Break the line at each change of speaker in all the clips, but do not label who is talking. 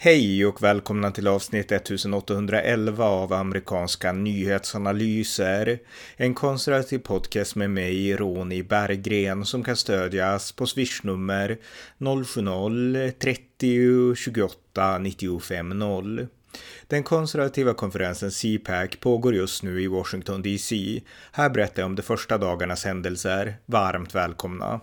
Hej och välkomna till avsnitt 1811 av amerikanska nyhetsanalyser. En konservativ podcast med mig, Ronny Berggren, som kan stödjas på swishnummer 070-30 28 95 0. Den konservativa konferensen CPAC pågår just nu i Washington DC. Här berättar jag om de första dagarnas händelser. Varmt välkomna!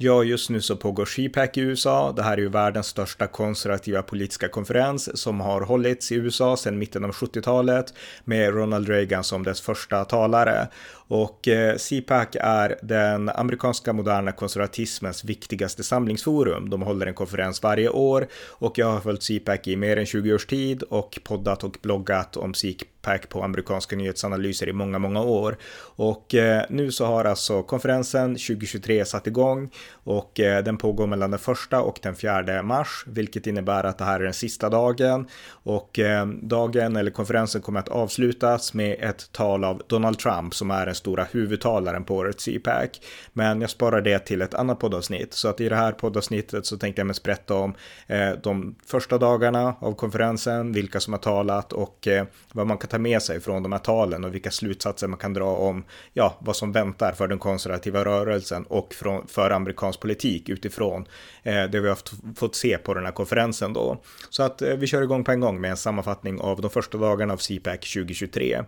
Ja, just nu så pågår CPAC i USA. Det här är ju världens största konservativa politiska konferens som har hållits i USA sedan mitten av 70-talet med Ronald Reagan som dess första talare. Och eh, CPAC är den amerikanska moderna konservatismens viktigaste samlingsforum. De håller en konferens varje år och jag har följt CPAC i mer än 20 års tid och poddat och bloggat om CPAC på amerikanska nyhetsanalyser i många, många år. Och eh, nu så har alltså konferensen 2023 satt igång och eh, den pågår mellan den första och den fjärde mars, vilket innebär att det här är den sista dagen och eh, dagen eller konferensen kommer att avslutas med ett tal av Donald Trump som är en stora huvudtalaren på årets CPAC. Men jag sparar det till ett annat poddavsnitt så att i det här poddavsnittet så tänkte jag mest berätta om eh, de första dagarna av konferensen, vilka som har talat och eh, vad man kan ta med sig från de här talen och vilka slutsatser man kan dra om ja, vad som väntar för den konservativa rörelsen och från, för amerikansk politik utifrån eh, det vi har fått se på den här konferensen då. Så att eh, vi kör igång på en gång med en sammanfattning av de första dagarna av CPAC 2023.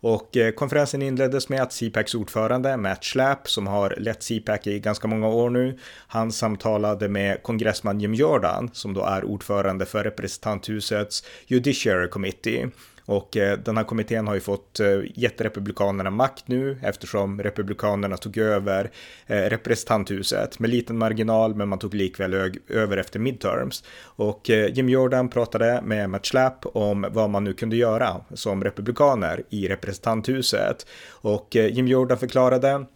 Och eh, konferensen inleddes med att CPACs ordförande Matt Schlapp, som har lett CPAC i ganska många år nu, han samtalade med kongressman Jim Jordan, som då är ordförande för representanthusets Judiciary Committee. Och eh, den här kommittén har ju fått eh, jätterepublikanerna gett republikanerna makt nu eftersom republikanerna tog över eh, representanthuset med liten marginal men man tog likväl över efter midterms. Och Jim Jordan pratade med Matt Schlapp om vad man nu kunde göra som republikaner i representanthuset. Och Jim Jordan förklarade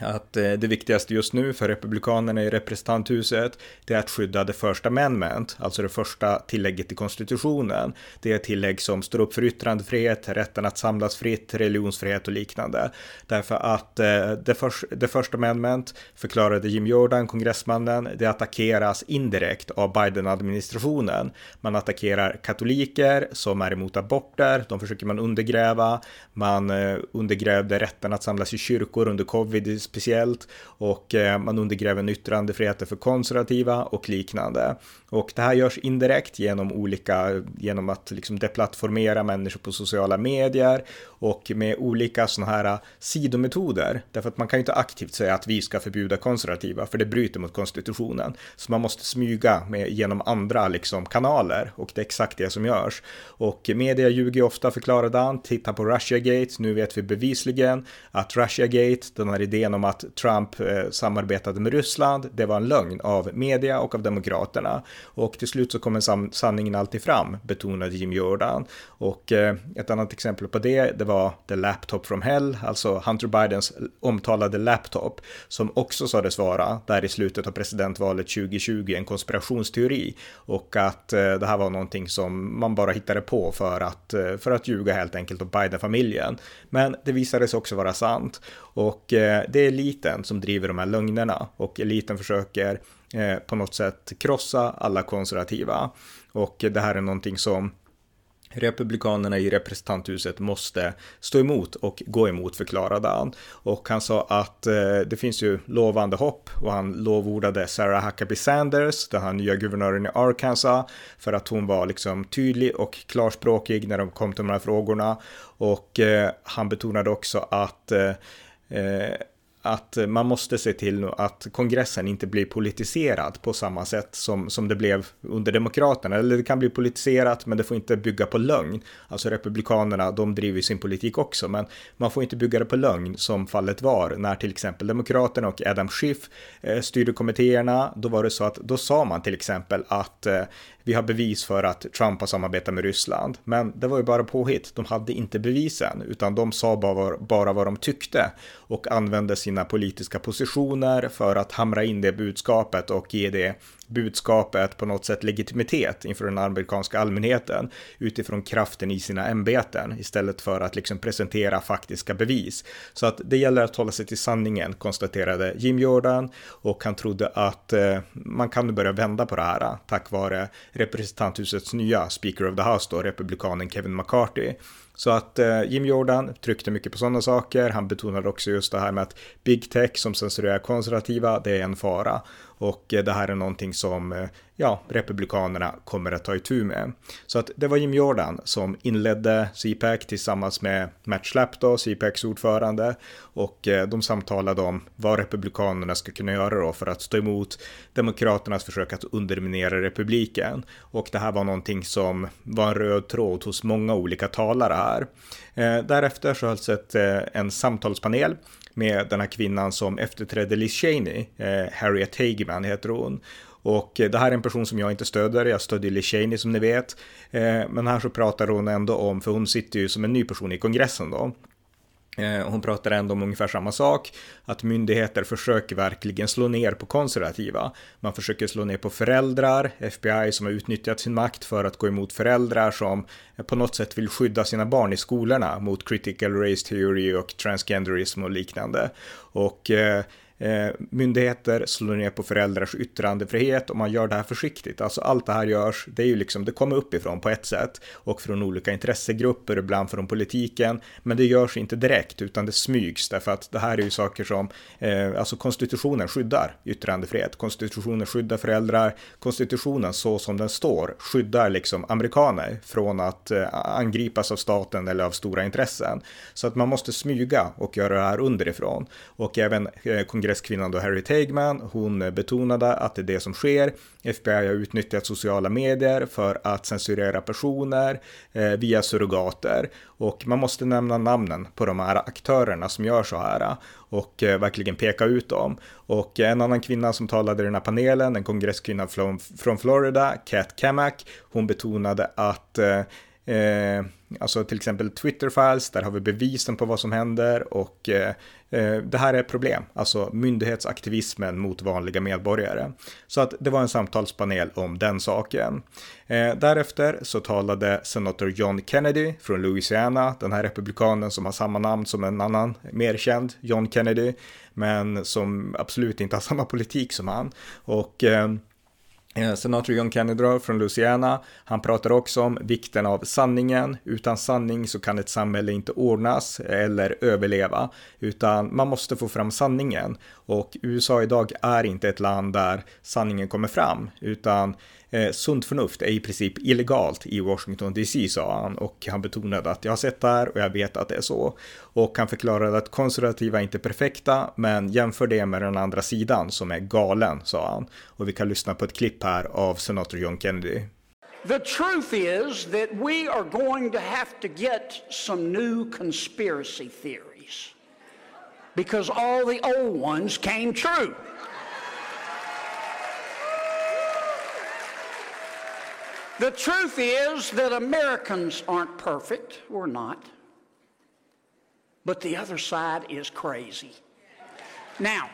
att eh, det viktigaste just nu för republikanerna i representanthuset det är att skydda det första amendment, alltså det första tillägget i konstitutionen. Det är tillägg som står upp för yttrandefrihet, rätten att samlas fritt, religionsfrihet och liknande. Därför att eh, det, för, det första amendment förklarade Jim Jordan, kongressmannen, det attackeras indirekt av Biden-administrationen. Man attackerar katoliker som är emot aborter, de försöker man undergräva, man eh, undergrävde rätten att samlas i kyrkor under covid speciellt och eh, man undergräver yttrandefriheten för konservativa och liknande. Och det här görs indirekt genom olika, genom att liksom deplattformera människor på sociala medier och med olika sådana här eh, sidometoder. Därför att man kan ju inte aktivt säga att vi ska förbjuda konservativa, för det bryter mot konstitutionen. Så man måste smyga med, genom andra liksom, kanaler och det är exakt det som görs. Och media ljuger ofta, förklarade han. Titta på Russiagate, nu vet vi bevisligen att Russiagate, den här idén om att Trump eh, samarbetade med Ryssland, det var en lögn av media och av demokraterna. Och till slut så kommer sanningen alltid fram, betonade Jim Jordan. Och eh, ett annat exempel på det, det var The Laptop from Hell, alltså Hunter Bidens omtalade laptop, som också sades vara, där i slutet av presidentvalet 2020, en konspirationsteori. Och att eh, det här var någonting som man bara hittade på för att, för att ljuga helt enkelt om Biden-familjen. Men det visade sig också vara sant. Och det är eliten som driver de här lögnerna och eliten försöker eh, på något sätt krossa alla konservativa. Och det här är någonting som Republikanerna i representanthuset måste stå emot och gå emot förklarade han. Och han sa att eh, det finns ju lovande hopp och han lovordade Sarah Huckabee Sanders, den här nya guvernören i Arkansas, för att hon var liksom tydlig och klarspråkig när de kom till de här frågorna. Och eh, han betonade också att eh, eh att man måste se till att kongressen inte blir politiserad på samma sätt som, som det blev under demokraterna. Eller det kan bli politiserat, men det får inte bygga på lögn. Alltså republikanerna, de driver sin politik också, men man får inte bygga det på lögn som fallet var när till exempel demokraterna och Adam Schiff eh, styrde kommittéerna. Då var det så att då sa man till exempel att eh, vi har bevis för att Trump har samarbetat med Ryssland. Men det var ju bara påhitt. De hade inte bevisen, utan de sa bara, bara vad de tyckte och använde sina politiska positioner för att hamra in det budskapet och ge det budskapet på något sätt legitimitet inför den amerikanska allmänheten utifrån kraften i sina ämbeten istället för att liksom presentera faktiska bevis. Så att det gäller att hålla sig till sanningen, konstaterade Jim Jordan och han trodde att eh, man kan nu börja vända på det här eh, tack vare representanthusets nya Speaker of the House då, republikanen Kevin McCarthy. Så att eh, Jim Jordan tryckte mycket på sådana saker. Han betonade också just det här med att big tech som censurerar konservativa, det är en fara. Och eh, det här är någonting som eh, ja, republikanerna kommer att ta itu med. Så att det var Jim Jordan som inledde CPAC tillsammans med Matt Schlapp då, CPACs ordförande. Och eh, de samtalade om vad republikanerna ska kunna göra då för att stå emot demokraternas försök att underminera republiken. Och det här var någonting som var en röd tråd hos många olika talare här. Eh, därefter så hölls ett, eh, en samtalspanel med den här kvinnan som efterträdde Liz Cheney, eh, Harriet Hageman heter hon. Och eh, det här är en person som jag inte stöder, jag stödjer Liz Cheney som ni vet. Eh, men här så pratar hon ändå om, för hon sitter ju som en ny person i kongressen då. Eh, hon pratar ändå om ungefär samma sak, att myndigheter försöker verkligen slå ner på konservativa. Man försöker slå ner på föräldrar, FBI som har utnyttjat sin makt för att gå emot föräldrar som på något sätt vill skydda sina barn i skolorna mot critical race theory och transgenderism och liknande. Och eh, myndigheter slår ner på föräldrars yttrandefrihet och man gör det här försiktigt. Alltså allt det här görs, det är ju liksom, det kommer uppifrån på ett sätt och från olika intressegrupper, ibland från politiken, men det görs inte direkt utan det smygs därför att det här är ju saker som, eh, alltså konstitutionen skyddar yttrandefrihet, konstitutionen skyddar föräldrar, konstitutionen så som den står skyddar liksom amerikaner från att eh, angripas av staten eller av stora intressen. Så att man måste smyga och göra det här underifrån och även eh, kongresskvinnan då Harry Tegman, hon eh, betonade att det är det som sker. FBI har utnyttjat sociala medier för att censurera personer eh, via surrogater och man måste nämna namnen på de här aktörerna som gör så här och eh, verkligen peka ut dem. Och en annan kvinna som talade i den här panelen, en kongresskvinna från, från Florida, Kat Kamak, hon betonade att eh, Eh, alltså till exempel Twitter-files, där har vi bevisen på vad som händer och eh, eh, det här är ett problem, alltså myndighetsaktivismen mot vanliga medborgare. Så att det var en samtalspanel om den saken. Eh, därefter så talade senator John Kennedy från Louisiana, den här republikanen som har samma namn som en annan mer känd John Kennedy, men som absolut inte har samma politik som han. Och Eh, Eh, senator John Kennedy från Louisiana, han pratar också om vikten av sanningen. Utan sanning så kan ett samhälle inte ordnas eller överleva, utan man måste få fram sanningen. Och USA idag är inte ett land där sanningen kommer fram, utan eh, sunt förnuft är i princip illegalt i Washington DC, sa han. Och han betonade att jag har sett det här och jag vet att det är så. Och han förklarade att konservativa är inte perfekta, men jämför det med den andra sidan som är galen, sa han. Och vi kan lyssna på ett klipp här av senator John Kennedy.
The truth is that we are going to have to get some new conspiracy theories because all the old ones came true. The truth is that Americans aren't perfect. We're not. But the other side is crazy. Now,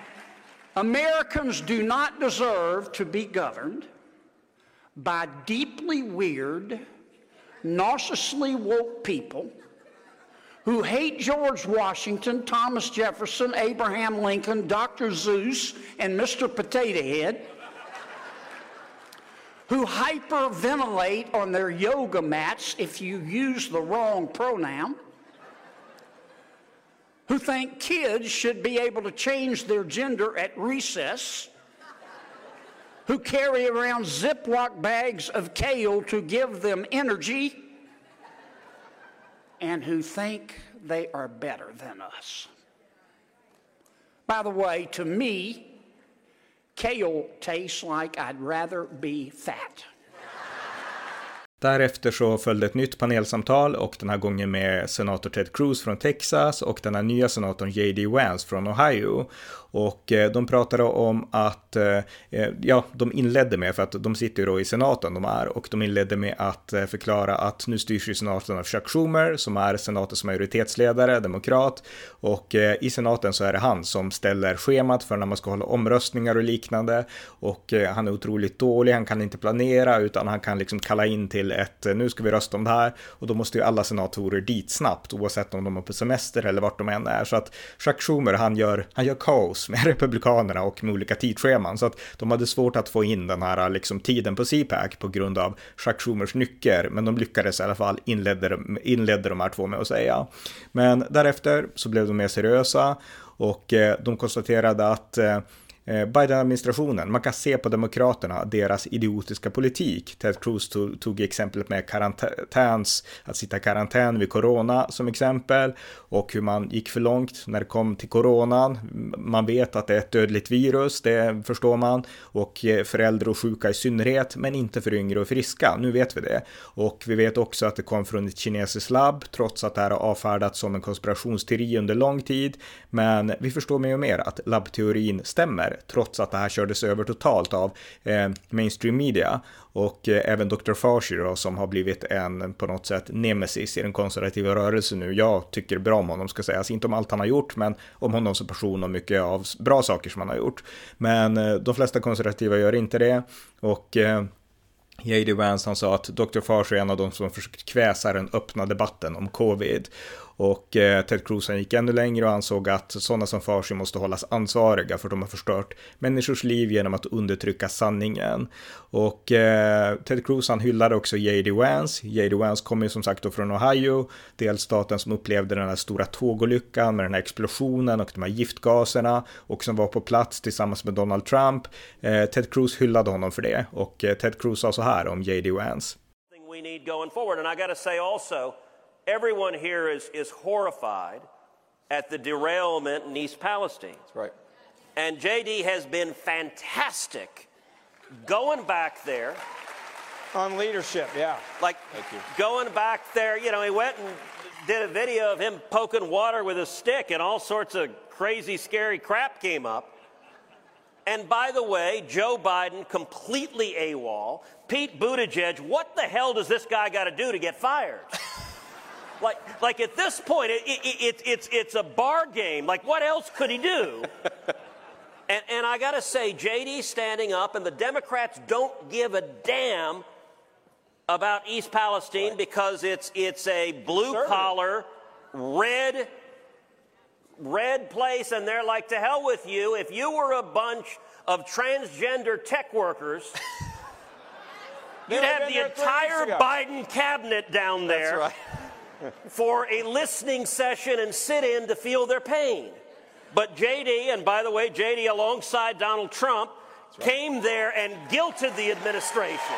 Americans do not deserve to be governed by deeply weird, narcissistically woke people who hate George Washington, Thomas Jefferson, Abraham Lincoln, Dr. Zeus, and Mr. Potato Head who hyperventilate on their yoga mats if you use the wrong pronoun, who think kids should be able to change their gender at recess, who carry around Ziploc bags of kale to give them energy, and who think they are better than us. By the way, to me, Kale tastes like I'd rather be fat.
Därefter så följde ett nytt panelsamtal och den här gången med senator Ted Cruz från Texas och den här nya senatorn J.D. Vance från Ohio. Och eh, de pratade om att, eh, eh, ja, de inledde med, för att de sitter ju då i senaten de är, och de inledde med att förklara att nu styrs ju senaten av Chuck Schumer, som är senatens majoritetsledare, demokrat, och i senaten så är det han som ställer schemat för när man ska hålla omröstningar och liknande, och han är otroligt dålig, han kan inte planera, utan han kan liksom kalla in till ett, eh, nu ska vi rösta om det här, och då måste ju alla senatorer dit snabbt, oavsett om de är på semester eller vart de än är, så att Chuck Schumer, han gör, han gör kaos med Republikanerna och med olika tidsscheman. Så att de hade svårt att få in den här liksom, tiden på CPAC på grund av Chuck Schumers nycker. Men de lyckades i alla fall inledde, inledde de här två med att säga. Men därefter så blev de mer seriösa och eh, de konstaterade att Eh, Eh, Biden-administrationen, man kan se på Demokraterna, deras idiotiska politik. Ted Cruz tog, tog exemplet med karantäns, att sitta i karantän vid corona som exempel och hur man gick för långt när det kom till coronan. Man vet att det är ett dödligt virus, det förstår man, och eh, föräldrar för äldre och sjuka i synnerhet, men inte för yngre och friska. Nu vet vi det. Och vi vet också att det kom från ett kinesiskt labb, trots att det här har avfärdats som en konspirationsteori under lång tid. Men vi förstår mer och mer att labbteorin stämmer trots att det här kördes över totalt av eh, mainstream media. Och eh, även Dr. Fauci då, som har blivit en på något sätt nemesis i den konservativa rörelsen nu. Jag tycker bra om honom ska sägas, inte om allt han har gjort, men om honom som person och mycket av bra saker som han har gjort. Men eh, de flesta konservativa gör inte det. Och eh, J.D. Vance han sa att Dr. Fauci är en av de som försökt kväsa den öppna debatten om covid. Och eh, Ted Cruz han gick ännu längre och ansåg att sådana som Farsi måste hållas ansvariga för att de har förstört människors liv genom att undertrycka sanningen. Och eh, Ted Cruz han hyllade också J.D. Vance. J.D. Vance kommer ju som sagt då från Ohio, delstaten som upplevde den här stora tågolyckan med den här explosionen och de här giftgaserna och som var på plats tillsammans med Donald Trump. Eh, Ted Cruz hyllade honom för det och eh, Ted Cruz sa så här om J.D. Vance. We need going forward and I gotta say also everyone here is, is horrified at the derailment in East Palestine. That's right. And JD has been fantastic going back there.
On leadership, yeah.
Like going back there, you know, he went and did a video of him poking water with a stick and all sorts of crazy, scary crap came up. And by the way, Joe Biden completely AWOL. Pete Buttigieg, what the hell does this guy got to do to get fired? like, like at this point, it, it, it, it's, it's a bar game. Like, what else could he do? and, and I got to say, JD standing up, and the Democrats don't give a damn about East Palestine right. because it's, it's a blue collar, red, red place, and they're like, to hell with you. If you were a bunch of transgender tech workers, you'd have the entire Biden cabinet down there. That's Right for a listening session and sit in to feel their pain. But JD, and by the way, JD alongside Donald Trump, right. came there and guilted the administration.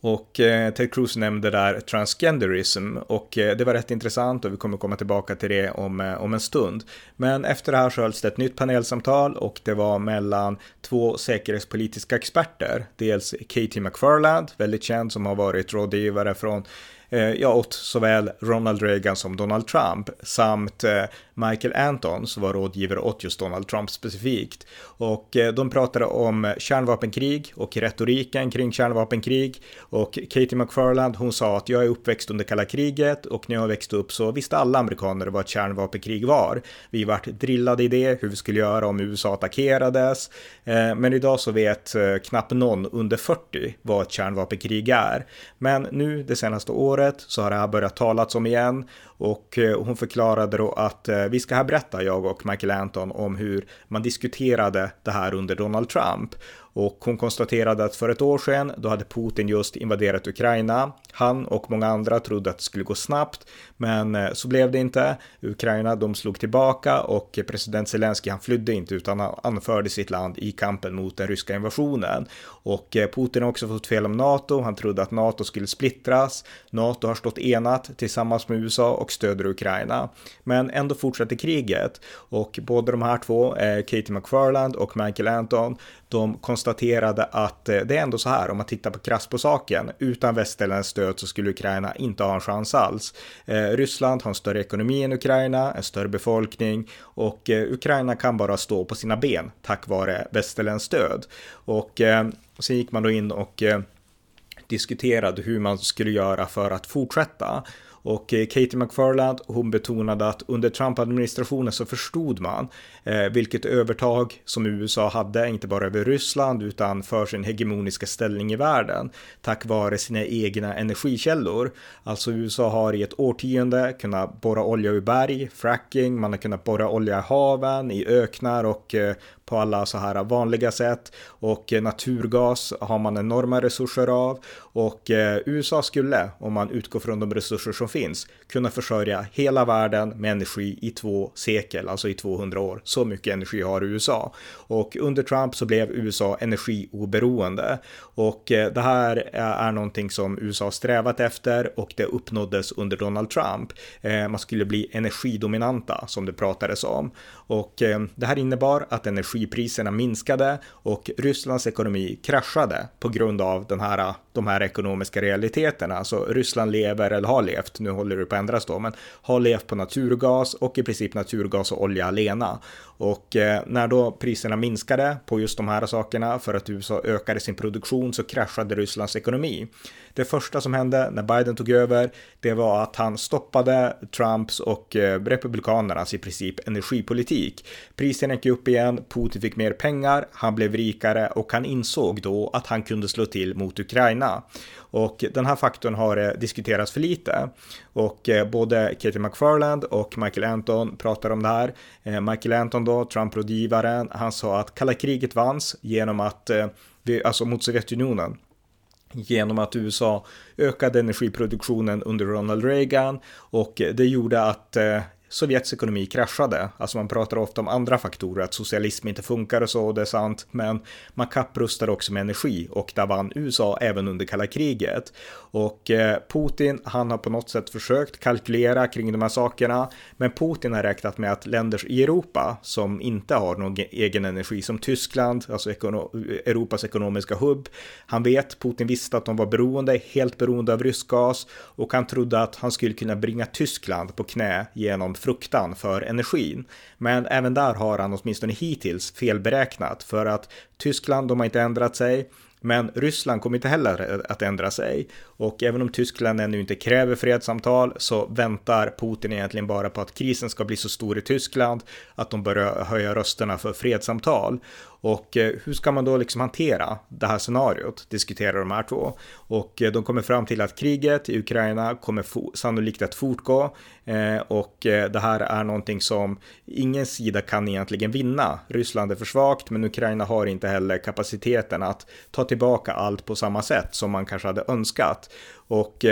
Och eh, Ted Cruz nämnde där transgenderism och eh, det var rätt intressant och vi kommer komma tillbaka till det om, eh, om en stund. Men efter det här så hölls det ett nytt panelsamtal och det var mellan två säkerhetspolitiska experter. Dels Katie McFarland, väldigt känd som har varit rådgivare från Eh, ja, åt såväl Ronald Reagan som Donald Trump samt eh, Michael Anton som var rådgivare åt just Donald Trump specifikt. Och eh, de pratade om kärnvapenkrig och retoriken kring kärnvapenkrig och Katie McFarland hon sa att jag är uppväxt under kalla kriget och när jag växte upp så visste alla amerikaner vad ett kärnvapenkrig var. Vi vart drillade i det, hur vi skulle göra om USA attackerades. Eh, men idag så vet eh, knappt någon under 40 vad ett kärnvapenkrig är. Men nu det senaste året året så har det här börjat talas om igen och eh, hon förklarade då att eh, vi ska här berätta, jag och Michael Anton, om hur man diskuterade det här under Donald Trump. Och hon konstaterade att för ett år sedan, då hade Putin just invaderat Ukraina. Han och många andra trodde att det skulle gå snabbt, men eh, så blev det inte. Ukraina, de slog tillbaka och president Zelensky, han flydde inte utan han anförde sitt land i kampen mot den ryska invasionen. Och eh, Putin har också fått fel om NATO. Han trodde att NATO skulle splittras. NATO har stått enat tillsammans med USA och stöder Ukraina. Men ändå fortsätter kriget och både de här två, eh, Katie McFarland och Michael Anton, de konstaterade att eh, det är ändå så här om man tittar på krass på saken. Utan västerländskt stöd så skulle Ukraina inte ha en chans alls. Eh, Ryssland har en större ekonomi än Ukraina, en större befolkning och eh, Ukraina kan bara stå på sina ben tack vare västerländskt stöd. Och sen gick man då in och diskuterade hur man skulle göra för att fortsätta. Och eh, Katie McFarland, hon betonade att under Trump-administrationen så förstod man eh, vilket övertag som USA hade, inte bara över Ryssland utan för sin hegemoniska ställning i världen, tack vare sina egna energikällor. Alltså USA har i ett årtionde kunnat borra olja ur berg, fracking, man har kunnat borra olja i haven, i öknar och eh, på alla så här vanliga sätt. Och eh, naturgas har man enorma resurser av. Och eh, USA skulle, om man utgår från de resurser som finns, kunna försörja hela världen med energi i två sekel, alltså i 200 år. Så mycket energi har USA. Och under Trump så blev USA energioberoende. Och eh, det här är någonting som USA strävat efter och det uppnåddes under Donald Trump. Man skulle bli energidominanta som det pratades om och eh, det här innebar att energipriserna minskade och Rysslands ekonomi kraschade på grund av den här, de här ekonomiska realiteterna. Alltså Ryssland lever, eller har levt, nu håller det på att ändras då, men har levt på naturgas och i princip naturgas och olja alena. Och eh, när då priserna minskade på just de här sakerna för att USA ökade sin produktion så kraschade Rysslands ekonomi. Det första som hände när Biden tog över, det var att han stoppade Trumps och eh, Republikanernas i princip energipolitik. Priserna gick upp igen, Putin fick mer pengar, han blev rikare och han insåg då att han kunde slå till mot Ukraina. Och den här faktorn har eh, diskuterats för lite. Och eh, både Katie McFarland och Michael Anton pratar om det här. Eh, Michael Anton då, Trump-rådgivaren, han sa att kalla kriget vanns genom att, alltså mot Sovjetunionen, genom att USA ökade energiproduktionen under Ronald Reagan och det gjorde att Sovjets ekonomi kraschade. Alltså man pratar ofta om andra faktorer, att socialism inte funkar och så, och det är sant, men man kapprustade också med energi och där vann USA även under kalla kriget. Och eh, Putin, han har på något sätt försökt kalkylera kring de här sakerna, men Putin har räknat med att länder i Europa som inte har någon egen energi, som Tyskland, alltså ekono Europas ekonomiska hubb, han vet, Putin visste att de var beroende, helt beroende av rysk gas och han trodde att han skulle kunna bringa Tyskland på knä genom fruktan för energin. Men även där har han åtminstone hittills felberäknat för att Tyskland, de har inte ändrat sig. Men Ryssland kommer inte heller att ändra sig. Och även om Tyskland ännu inte kräver fredssamtal så väntar Putin egentligen bara på att krisen ska bli så stor i Tyskland att de börjar höja rösterna för fredssamtal. Och eh, hur ska man då liksom hantera det här scenariot? Diskuterar de här två. Och eh, de kommer fram till att kriget i Ukraina kommer sannolikt att fortgå. Eh, och det här är någonting som ingen sida kan egentligen vinna. Ryssland är för svagt, men Ukraina har inte heller kapaciteten att ta tillbaka allt på samma sätt som man kanske hade önskat. Och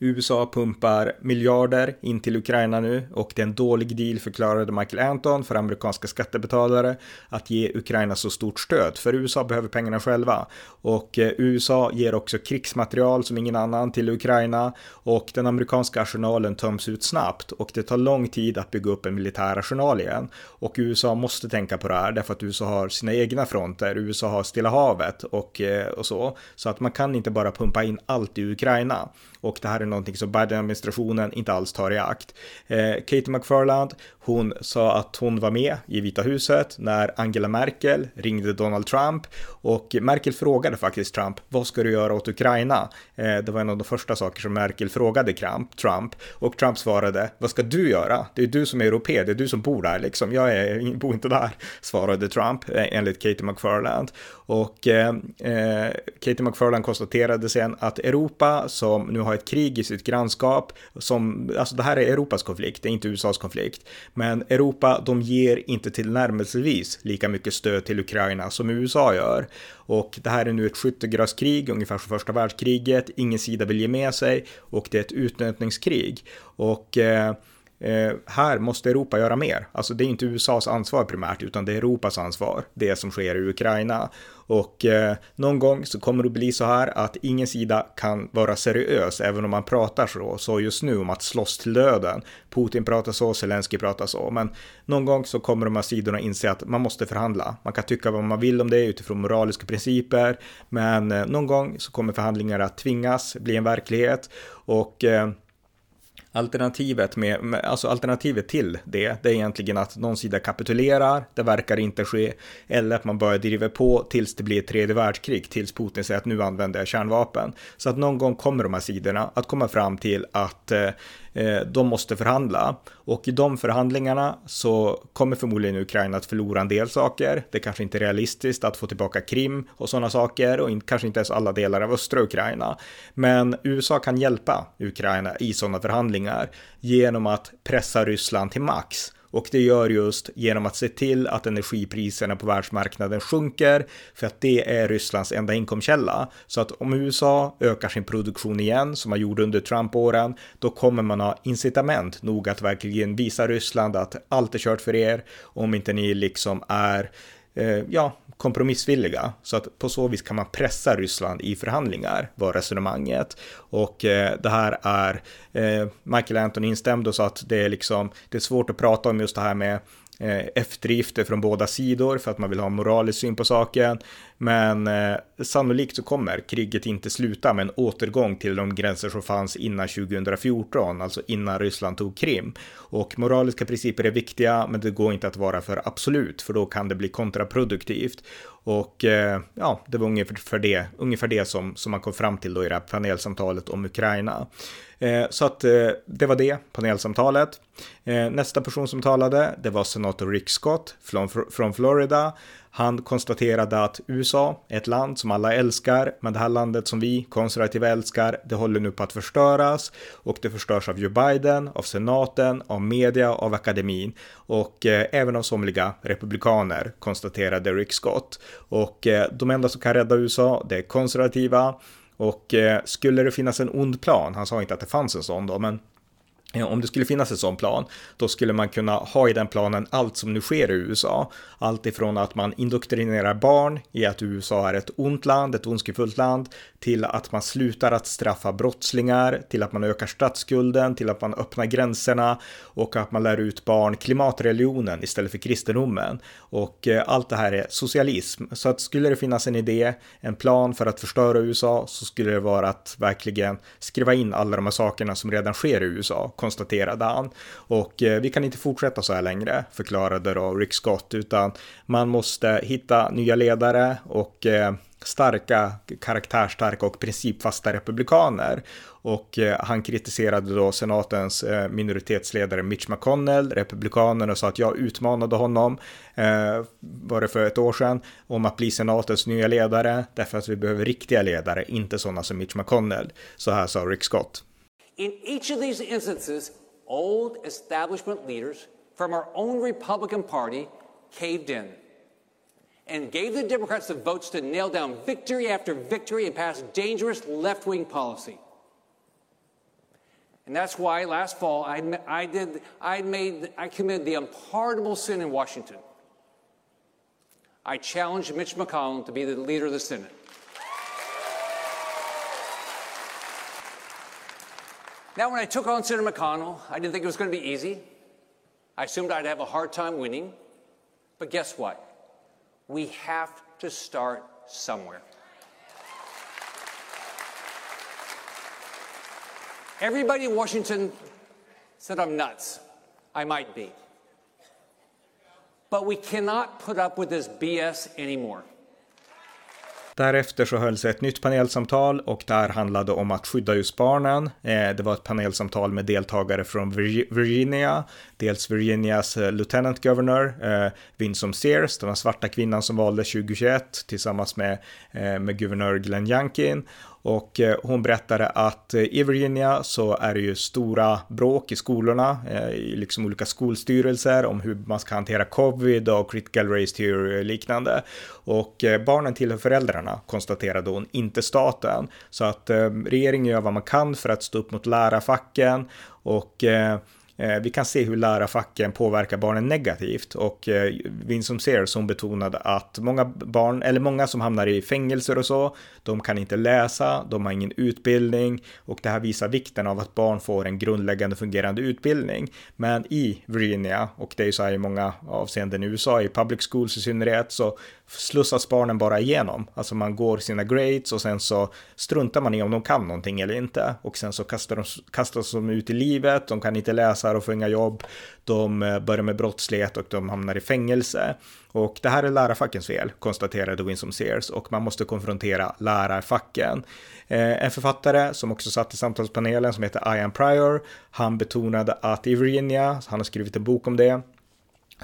USA pumpar miljarder in till Ukraina nu och det är en dålig deal förklarade Michael Anton för amerikanska skattebetalare att ge Ukraina så stort stöd för USA behöver pengarna själva. Och eh, USA ger också krigsmaterial som ingen annan till Ukraina och den amerikanska arsenalen töms ut snabbt och det tar lång tid att bygga upp en militär arsenal igen. Och USA måste tänka på det här därför att USA har sina egna fronter, USA har Stilla havet och, eh, och så. Så att man kan inte bara pumpa in allt i Ukraina och det här är någonting som Biden-administrationen inte alls tar i akt. Eh, Katie McFarland, hon sa att hon var med i Vita huset när Angela Merkel ringde Donald Trump och Merkel frågade faktiskt Trump, vad ska du göra åt Ukraina? Eh, det var en av de första saker som Merkel frågade Trump och Trump svarade, vad ska du göra? Det är du som är europé, det är du som bor där liksom, jag är, bor inte där, svarade Trump eh, enligt Katie McFarland. Och eh, eh, Katie McFarland konstaterade sen att Europa som nu har ett krig i sitt grannskap, som, alltså det här är Europas konflikt, det är inte USAs konflikt, men Europa, de ger inte tillnärmelsevis lika mycket stöd till Ukraina som USA gör. Och det här är nu ett skyttegravskrig, ungefär som första världskriget, ingen sida vill ge med sig och det är ett utnötningskrig. Och eh, eh, här måste Europa göra mer. Alltså det är inte USAs ansvar primärt, utan det är Europas ansvar, det som sker i Ukraina. Och eh, någon gång så kommer det bli så här att ingen sida kan vara seriös, även om man pratar så, så just nu om att slåss till döden. Putin pratar så, Zelensky pratar så, men någon gång så kommer de här sidorna inse att man måste förhandla. Man kan tycka vad man vill om det utifrån moraliska principer, men eh, någon gång så kommer förhandlingar att tvingas bli en verklighet och eh, Alternativet, med, alltså alternativet till det, det är egentligen att någon sida kapitulerar, det verkar inte ske, eller att man börjar driva på tills det blir ett tredje världskrig, tills Putin säger att nu använder jag kärnvapen. Så att någon gång kommer de här sidorna att komma fram till att eh, Eh, Eh, de måste förhandla och i de förhandlingarna så kommer förmodligen Ukraina att förlora en del saker. Det är kanske inte är realistiskt att få tillbaka Krim och sådana saker och kanske inte ens alla delar av östra Ukraina. Men USA kan hjälpa Ukraina i sådana förhandlingar genom att pressa Ryssland till max och det gör just genom att se till att energipriserna på världsmarknaden sjunker för att det är Rysslands enda inkomstkälla. Så att om USA ökar sin produktion igen som man gjorde under Trump-åren, då kommer man ha incitament nog att verkligen visa Ryssland att allt är kört för er om inte ni liksom är eh, ja, kompromissvilliga. Så att på så vis kan man pressa Ryssland i förhandlingar, var resonemanget. Och eh, det här är, eh, Michael Anton instämde och sa att det är liksom, det är svårt att prata om just det här med Eh, eftergifter från båda sidor för att man vill ha moralisk syn på saken. Men eh, sannolikt så kommer kriget inte sluta med en återgång till de gränser som fanns innan 2014, alltså innan Ryssland tog Krim. Och moraliska principer är viktiga, men det går inte att vara för absolut, för då kan det bli kontraproduktivt. Och eh, ja, det var ungefär det, ungefär det som, som man kom fram till då i det här panelsamtalet om Ukraina. Eh, så att eh, det var det panelsamtalet. Eh, nästa person som talade, det var senator Rick Scott från, från Florida. Han konstaterade att USA ett land som alla älskar, men det här landet som vi konservativa älskar, det håller nu på att förstöras. Och det förstörs av Joe Biden, av senaten, av media, av akademin. Och eh, även av somliga republikaner, konstaterade Rick Scott. Och eh, de enda som kan rädda USA, det är konservativa. Och eh, skulle det finnas en ond plan, han sa inte att det fanns en sån då, men om det skulle finnas en sån plan, då skulle man kunna ha i den planen allt som nu sker i USA. Allt ifrån att man indoktrinerar barn i att USA är ett ont land, ett ondskefullt land, till att man slutar att straffa brottslingar, till att man ökar statsskulden, till att man öppnar gränserna och att man lär ut barn klimatreligionen istället för kristendomen. Och eh, allt det här är socialism. Så att skulle det finnas en idé, en plan för att förstöra USA, så skulle det vara att verkligen skriva in alla de här sakerna som redan sker i USA konstaterade han. Och eh, vi kan inte fortsätta så här längre, förklarade då Rick Scott, utan man måste hitta nya ledare och eh, starka, karaktärstarka och principfasta republikaner. Och eh, han kritiserade då senatens eh, minoritetsledare Mitch McConnell, republikanen, och sa att jag utmanade honom, eh, var det för ett år sedan, om att bli senatens nya ledare, därför att vi behöver riktiga ledare, inte sådana som Mitch McConnell. Så här sa Rick Scott.
In each of these instances, old establishment leaders from our own Republican Party caved in and gave the Democrats the votes to nail down victory after victory and pass dangerous left wing policy. And that's why last fall I, I, did, I, made, I committed the unpardonable sin in Washington. I challenged Mitch McConnell to be the leader of the Senate. Now, when I took on Senator McConnell, I didn't think it was going to be easy. I assumed I'd have a hard time winning. But guess what? We have to start somewhere. Everybody in Washington said I'm nuts. I might be. But we cannot put up with this BS anymore.
Därefter så hölls ett nytt panelsamtal och där handlade om att skydda just barnen. Eh, det var ett panelsamtal med deltagare från Virginia, dels Virginias eh, Lieutenant Governor eh, Vinson Winsome Sears, den svarta kvinnan som valdes 2021 tillsammans med, med guvernör Glenn Youngkin och eh, hon berättade att eh, i Virginia så är det ju stora bråk i skolorna, eh, i liksom olika skolstyrelser om hur man ska hantera covid och critical race theory och liknande. Och barnen tillhör föräldrarna, konstaterade hon, inte staten. Så att regeringen gör vad man kan för att stå upp mot lärarfacken och Eh, vi kan se hur lärarfacken påverkar barnen negativt och eh, Winsome Sears hon betonade att många barn, eller många som hamnar i fängelser och så, de kan inte läsa, de har ingen utbildning och det här visar vikten av att barn får en grundläggande fungerande utbildning. Men i Virginia, och det är ju så här i många avseenden i USA, i public schools i synnerhet, så slussas barnen bara igenom. Alltså man går sina grades och sen så struntar man i om de kan någonting eller inte. Och sen så kastar de, kastas de ut i livet, de kan inte läsa och få inga jobb, de eh, börjar med brottslighet och de hamnar i fängelse. Och det här är lärarfackens fel, konstaterade Winsome Sears, och man måste konfrontera lärarfacken. Eh, en författare som också satt i samtalspanelen som heter Ian Pryor, han betonade att i Virginia, han har skrivit en bok om det,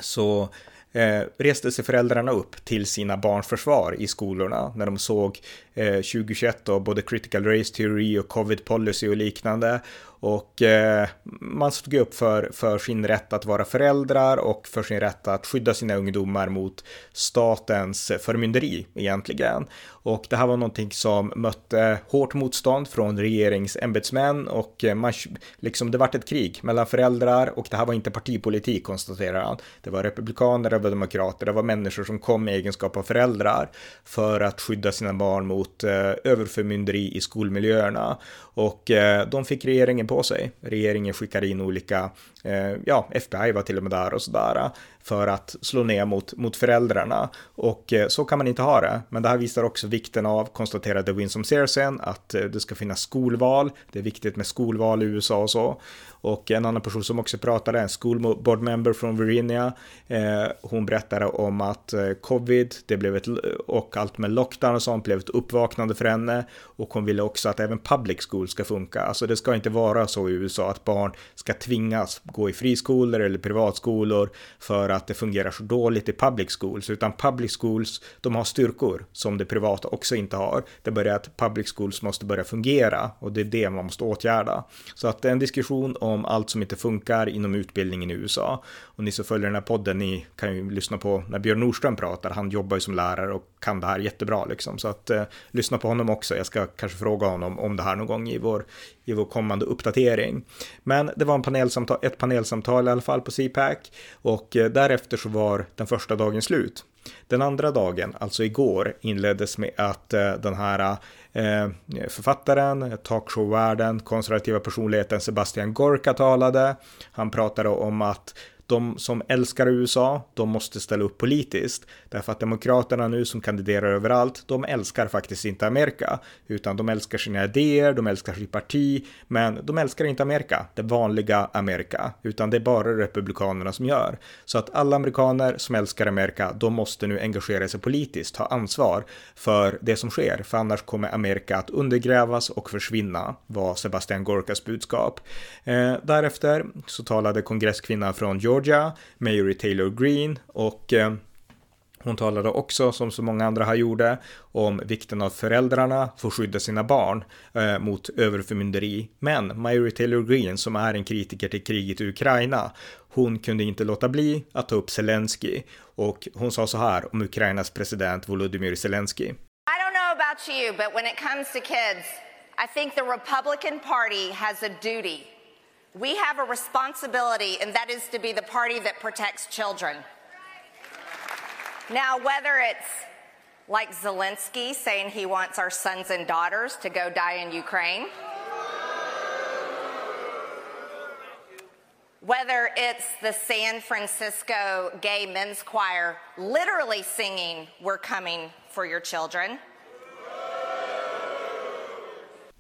så eh, reste sig föräldrarna upp till sina barns försvar i skolorna när de såg eh, 2021 och både critical race theory och covid policy och liknande och eh, man stod upp för, för sin rätt att vara föräldrar och för sin rätt att skydda sina ungdomar mot statens förmynderi egentligen. Och det här var någonting som mötte hårt motstånd från regeringsämbetsmän och eh, man, liksom, det vart ett krig mellan föräldrar och det här var inte partipolitik konstaterar han. Det var republikaner, det var demokrater, det var människor som kom i egenskap av föräldrar för att skydda sina barn mot eh, överförmynderi i skolmiljöerna. Och eh, de fick regeringen på sig. Regeringen skickade in olika, eh, ja, FBI var till och med där och sådär för att slå ner mot, mot föräldrarna. Och eh, så kan man inte ha det. Men det här visar också vikten av, konstaterade Winsome Searsen, att eh, det ska finnas skolval. Det är viktigt med skolval i USA och så. Och en annan person som också pratade, en school board member från Virginia, eh, hon berättade om att eh, covid, det blev ett, och allt med lockdown och sånt blev ett uppvaknande för henne. Och hon ville också att även public school ska funka. Alltså det ska inte vara så i USA att barn ska tvingas gå i friskolor eller privatskolor för att det fungerar så dåligt i public schools, utan public schools, de har styrkor som det privata också inte har. Det börjar att public schools måste börja fungera och det är det man måste åtgärda. Så att en diskussion om om allt som inte funkar inom utbildningen i USA. Och ni som följer den här podden, ni kan ju lyssna på när Björn Nordström pratar, han jobbar ju som lärare och kan det här jättebra liksom. Så att eh, lyssna på honom också, jag ska kanske fråga honom om det här någon gång i vår, i vår kommande uppdatering. Men det var en panelsamtal, ett panelsamtal i alla fall på CPAC och eh, därefter så var den första dagen slut. Den andra dagen, alltså igår, inleddes med att eh, den här eh, Eh, författaren, talkshowvärlden, konservativa personligheten Sebastian Gorka talade. Han pratade om att de som älskar USA, de måste ställa upp politiskt. Därför att demokraterna nu som kandiderar överallt, de älskar faktiskt inte Amerika. Utan de älskar sina idéer, de älskar sitt parti, men de älskar inte Amerika, det vanliga Amerika. Utan det är bara republikanerna som gör. Så att alla amerikaner som älskar Amerika, de måste nu engagera sig politiskt, ta ansvar för det som sker. För annars kommer Amerika att undergrävas och försvinna, var Sebastian Gorkas budskap. Eh, därefter så talade kongresskvinnan från Georgia Georgia, Mary Taylor Green och eh, hon talade också, som så många andra här gjorde, om vikten av föräldrarna får skydda sina barn eh, mot överförmynderi. Men Mary Taylor Greene, som är en kritiker till kriget i Ukraina, hon kunde inte låta bli att ta upp Zelensky och hon sa så här om Ukrainas president Volodymyr Zelensky.
I don't know about you, but when it comes to kids, I think the Republican Party has a duty We have a responsibility, and that is to be the party that protects children. Now, whether it's like Zelensky saying he wants our sons and daughters to go die in Ukraine, whether it's the San Francisco Gay Men's Choir literally singing, We're coming for your children.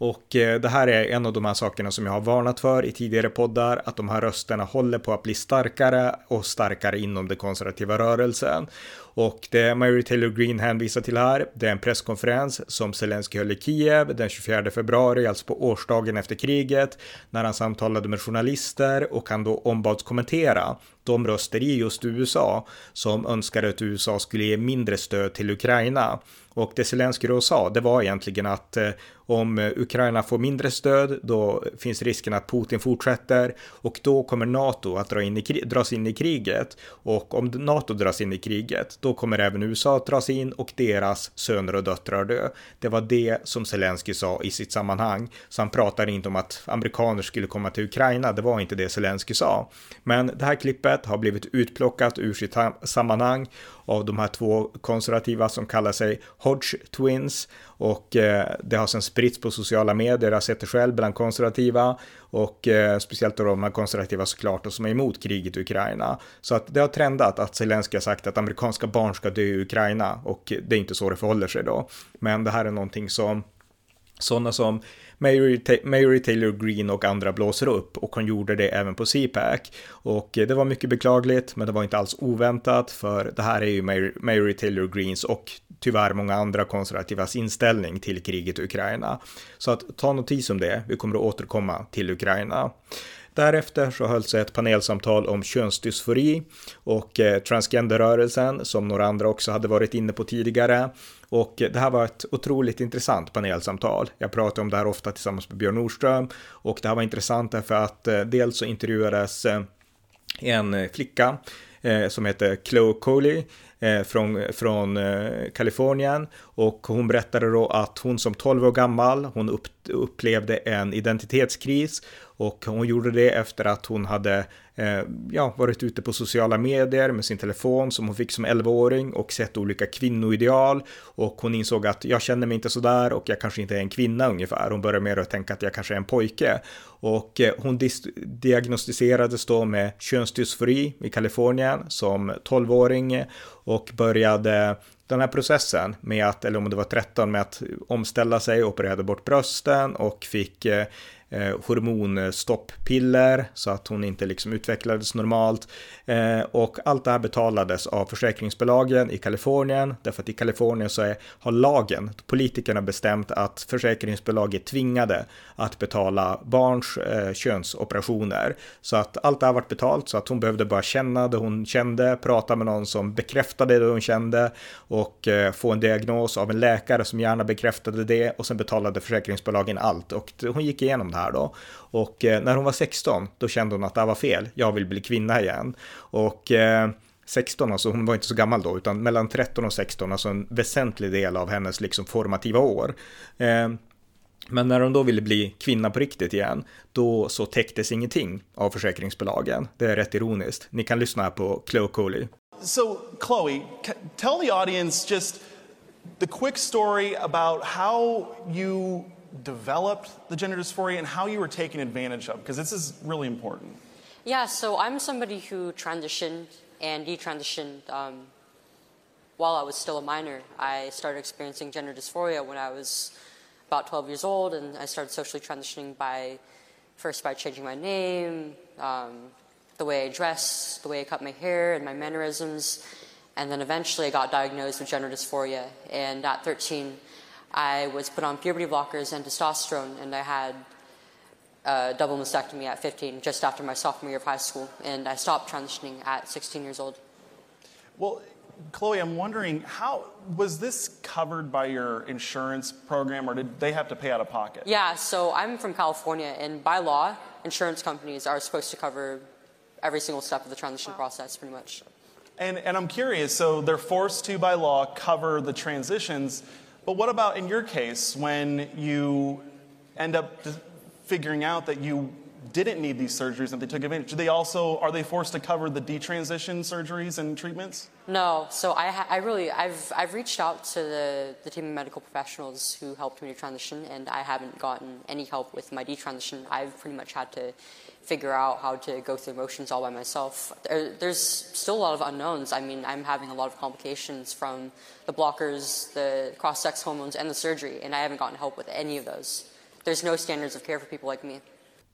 Och eh, det här är en av de här sakerna som jag har varnat för i tidigare poddar, att de här rösterna håller på att bli starkare och starkare inom den konservativa rörelsen. Och det Mary Taylor Green hänvisar till här, det är en presskonferens som Zelensky höll i Kiev den 24 februari, alltså på årsdagen efter kriget, när han samtalade med journalister och han då ombads kommentera de röster i just USA som önskade att USA skulle ge mindre stöd till Ukraina. Och det Zelenskyj då sa, det var egentligen att eh, om Ukraina får mindre stöd, då finns risken att Putin fortsätter och då kommer NATO att dra in i, dras in i kriget. Och om NATO dras in i kriget, då kommer även USA att dras in och deras söner och döttrar dö. Det var det som Zelenskyj sa i sitt sammanhang. Så han pratade inte om att amerikaner skulle komma till Ukraina, det var inte det Zelenskyj sa. Men det här klippet har blivit utplockat ur sitt sammanhang av de här två konservativa som kallar sig Hodge Twins och eh, det har sen spritts på sociala medier, jag har sett det själv bland konservativa och eh, speciellt då de här konservativa såklart och som är emot kriget i Ukraina. Så att det har trendat att Zelenskyj har sagt att amerikanska barn ska dö i Ukraina och det är inte så det förhåller sig då. Men det här är någonting som sådana som Mary, Taylor Green och andra blåser upp och hon gjorde det även på CPAC. Och eh, det var mycket beklagligt, men det var inte alls oväntat för det här är ju Mary, Mary Taylor Greens och tyvärr många andra konservativas inställning till kriget i Ukraina. Så att ta notis om det, vi kommer att återkomma till Ukraina. Därefter så hölls ett panelsamtal om könsdysfori och eh, transgenderrörelsen som några andra också hade varit inne på tidigare. Och det här var ett otroligt intressant panelsamtal. Jag pratar om det här ofta tillsammans med Björn Nordström och det här var intressant därför att eh, dels så intervjuades eh, en flicka som heter Chloe Coley från, från Kalifornien och hon berättade då att hon som 12 år gammal, hon upp, upplevde en identitetskris och hon gjorde det efter att hon hade eh, ja, varit ute på sociala medier med sin telefon som hon fick som 11-åring och sett olika kvinnoideal och hon insåg att jag känner mig inte sådär och jag kanske inte är en kvinna ungefär. Hon började mer att tänka att jag kanske är en pojke och eh, hon diagnostiserades då med könsdysfori i Kalifornien som 12-åring och började den här processen med att, eller om det var 13, med att omställa sig, opererade bort brösten och fick eh, eh, hormonstopppiller så att hon inte liksom utvecklades normalt. Eh, och allt det här betalades av försäkringsbolagen i Kalifornien, därför att i Kalifornien så är, har lagen, politikerna bestämt att försäkringsbolag är tvingade att betala barns eh, könsoperationer. Så att allt det här varit betalt så att hon behövde bara känna det hon kände, prata med någon som bekräftade det hon kände och eh, få en diagnos av en läkare som gärna bekräftade det och sen betalade försäkringsbolagen allt och hon gick igenom det här då. Och eh, när hon var 16, då kände hon att det här var fel. Jag vill bli kvinna igen. Och eh, 16, alltså hon var inte så gammal då, utan mellan 13 och 16, alltså en väsentlig del av hennes liksom formativa år. Eh, men när hon då ville bli kvinna på riktigt igen, då så täcktes ingenting av försäkringsbolagen. Det är rätt ironiskt. Ni kan lyssna här på Chloe Coley.
So, Chloe, tell the audience just the quick story about how you developed the gender dysphoria and how you were taken advantage of, because this is really important.
Yeah, so I'm somebody who transitioned and detransitioned um, while I was still a minor. I started experiencing gender dysphoria when I was about 12 years old, and I started socially transitioning by first by changing my name, um, the way I dress, the way I cut my hair, and my mannerisms. And then eventually I got diagnosed with gender dysphoria. And at 13, I was put on puberty blockers and testosterone, and I had a double mastectomy at 15, just after my sophomore year of high school, and I stopped transitioning at 16 years old.
Well, Chloe, I'm wondering how was this covered by your insurance program, or did they have to pay out of pocket?
Yeah, so I'm from California, and by law, insurance companies are supposed to cover every single step of the transition process, pretty much.
And, and I'm curious, so they're forced to, by law, cover the transitions. But what about in your case when you end up figuring out that you didn't need these surgeries and they took advantage? Do they also are they forced to cover the detransition surgeries and treatments?
No. So I, I really I've I've reached out to the, the team of medical professionals who helped me to transition, and I haven't gotten any help with my detransition. I've pretty much had to figure out how to go through emotions all by myself. There, there's still a lot of unknowns. I mean, I'm having a lot of complications from the blockers, the cross-sex hormones, and the surgery, and I haven't gotten help with any of those. There's no standards of care for people like me.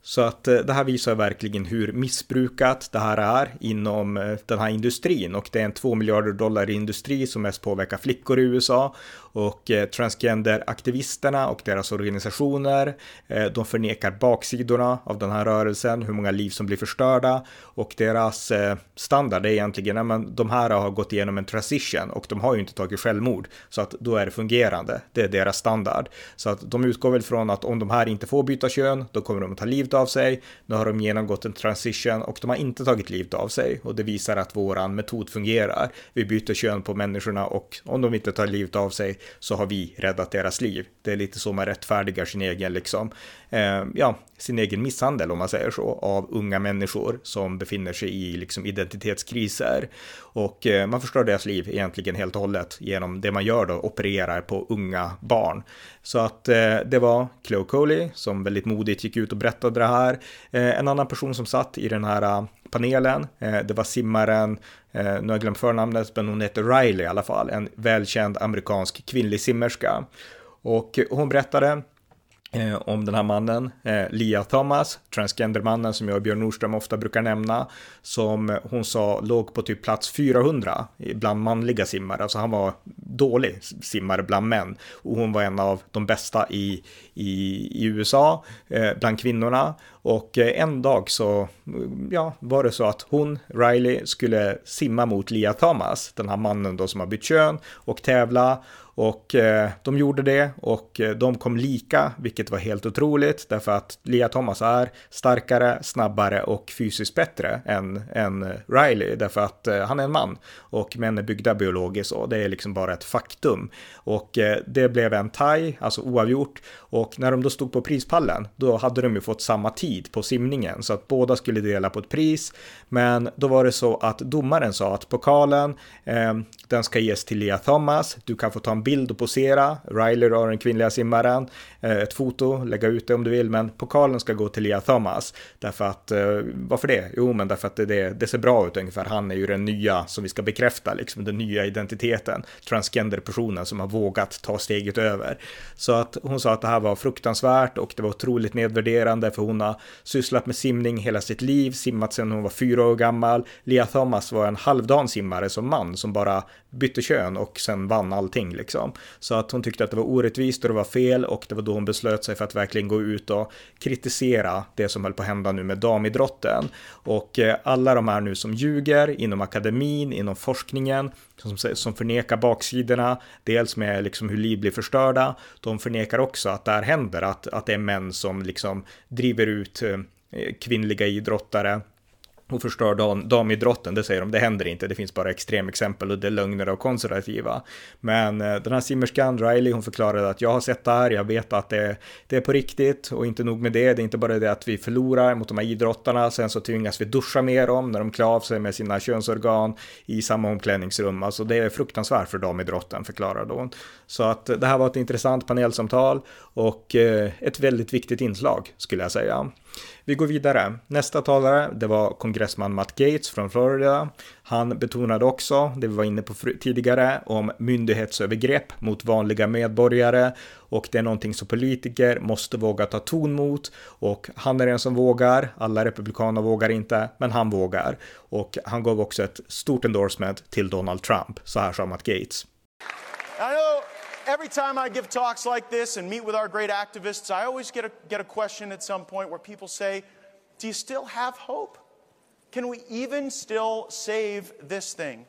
Så att eh, det här visar verkligen hur missbrukat det här är inom eh, den här industrin. Och det är en 2 miljarder dollar industri som mest påverkar flickor i USA och eh, transgenderaktivisterna och deras organisationer. Eh, de förnekar baksidorna av den här rörelsen, hur många liv som blir förstörda och deras eh, standard är egentligen att de här har gått igenom en transition och de har ju inte tagit självmord så att då är det fungerande. Det är deras standard så att de utgår väl från att om de här inte får byta kön, då kommer de att ta livet av sig. Nu har de genomgått en transition och de har inte tagit livet av sig och det visar att våran metod fungerar. Vi byter kön på människorna och om de inte tar livet av sig så har vi räddat deras liv. Det är lite så man rättfärdigar sin egen liksom, eh, ja, sin egen misshandel om man säger så av unga människor som befinner sig i liksom identitetskriser och eh, man förstör deras liv egentligen helt och hållet genom det man gör då, opererar på unga barn. Så att eh, det var Chloe Coley som väldigt modigt gick ut och berättade det här. Eh, en annan person som satt i den här eh, panelen, eh, det var simmaren, eh, nu har jag glömt förnamnet, men hon heter Riley i alla fall, en välkänd amerikansk kvinnlig simmerska. Och hon berättade Eh, om den här mannen, eh, Lia Thomas, transgendermannen som jag och Björn Nordström ofta brukar nämna, som hon sa låg på typ plats 400 bland manliga simmare, alltså han var dålig simmare bland män. Och hon var en av de bästa i, i, i USA eh, bland kvinnorna och eh, en dag så ja, var det så att hon, Riley, skulle simma mot Lia Thomas, den här mannen då som har bytt kön och tävla. Och eh, de gjorde det och eh, de kom lika, vilket var helt otroligt därför att Lia Thomas är starkare, snabbare och fysiskt bättre än, än Riley därför att eh, han är en man. Och män är byggda biologiskt och det är liksom bara ett faktum. Och eh, det blev en tie, alltså oavgjort. Och när de då stod på prispallen då hade de ju fått samma tid på simningen så att båda skulle dela på ett pris. Men då var det så att domaren sa att pokalen, eh, den ska ges till Lia Thomas, du kan få ta en bild och posera, Riley har den kvinnliga simmaren, eh, ett foto, lägga ut det om du vill, men pokalen ska gå till Lia Thomas. Därför att, eh, varför det? Jo, men därför att det, det, det, ser bra ut ungefär. Han är ju den nya som vi ska bekräfta, liksom den nya identiteten, transgender-personen som har vågat ta steget över. Så att hon sa att det här var fruktansvärt och det var otroligt nedvärderande för hon har sysslat med simning hela sitt liv, simmat sedan hon var fyra år gammal. Lia Thomas var en halvdan simmare som man som bara bytte kön och sen vann allting liksom. Så att hon tyckte att det var orättvist och det var fel och det var då hon beslöt sig för att verkligen gå ut och kritisera det som höll på att hända nu med damidrotten. Och eh, alla de här nu som ljuger inom akademin, inom forskningen, som, som förnekar baksidorna, dels med liksom hur liv blir förstörda, de förnekar också att det här händer, att, att det är män som liksom driver ut ut eh, kvinnliga idrottare och förstör dam, damidrotten, det säger de, det händer inte, det finns bara extremexempel och det är lögner och konservativa. Men eh, den här simmerskan, Riley, hon förklarade att jag har sett det här, jag vet att det, det är på riktigt och inte nog med det, det är inte bara det att vi förlorar mot de här idrottarna, sen så tvingas vi duscha med dem när de klär av sig med sina könsorgan i samma omklädningsrum, alltså det är fruktansvärt för damidrotten, förklarade hon. Så att eh, det här var ett intressant panelsamtal och eh, ett väldigt viktigt inslag skulle jag säga. Vi går vidare. Nästa talare, det var kongressman Matt Gates från Florida. Han betonade också, det vi var inne på tidigare, om myndighetsövergrepp mot vanliga medborgare och det är någonting som politiker måste våga ta ton mot och han är den som vågar. Alla republikaner vågar inte, men han vågar. Och han gav också ett stort endorsement till Donald Trump. Så här sa Matt Gates.
Every time I give talks like this and meet with our great activists, I always get a, get a question at some point where people say, Do you still have hope? Can we even still save this thing,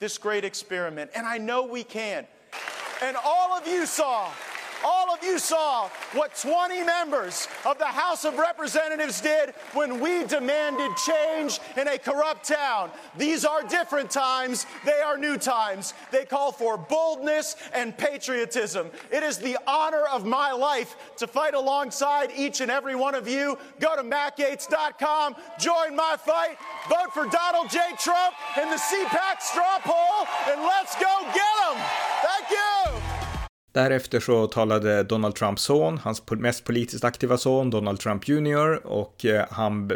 this great experiment? And I know we can. And all of you saw all of you saw what 20 members of the House of Representatives did when we demanded change in a corrupt town. These are different times, they are new times. They call for boldness and patriotism. It is the honor of my life to fight alongside each and every one of you. Go to mattgates.com, join my fight, vote for Donald J. Trump in the CPAC straw poll, and let's go get them. Thank you.
Därefter så talade Donald Trumps son, hans mest politiskt aktiva son, Donald Trump Jr. och eh, han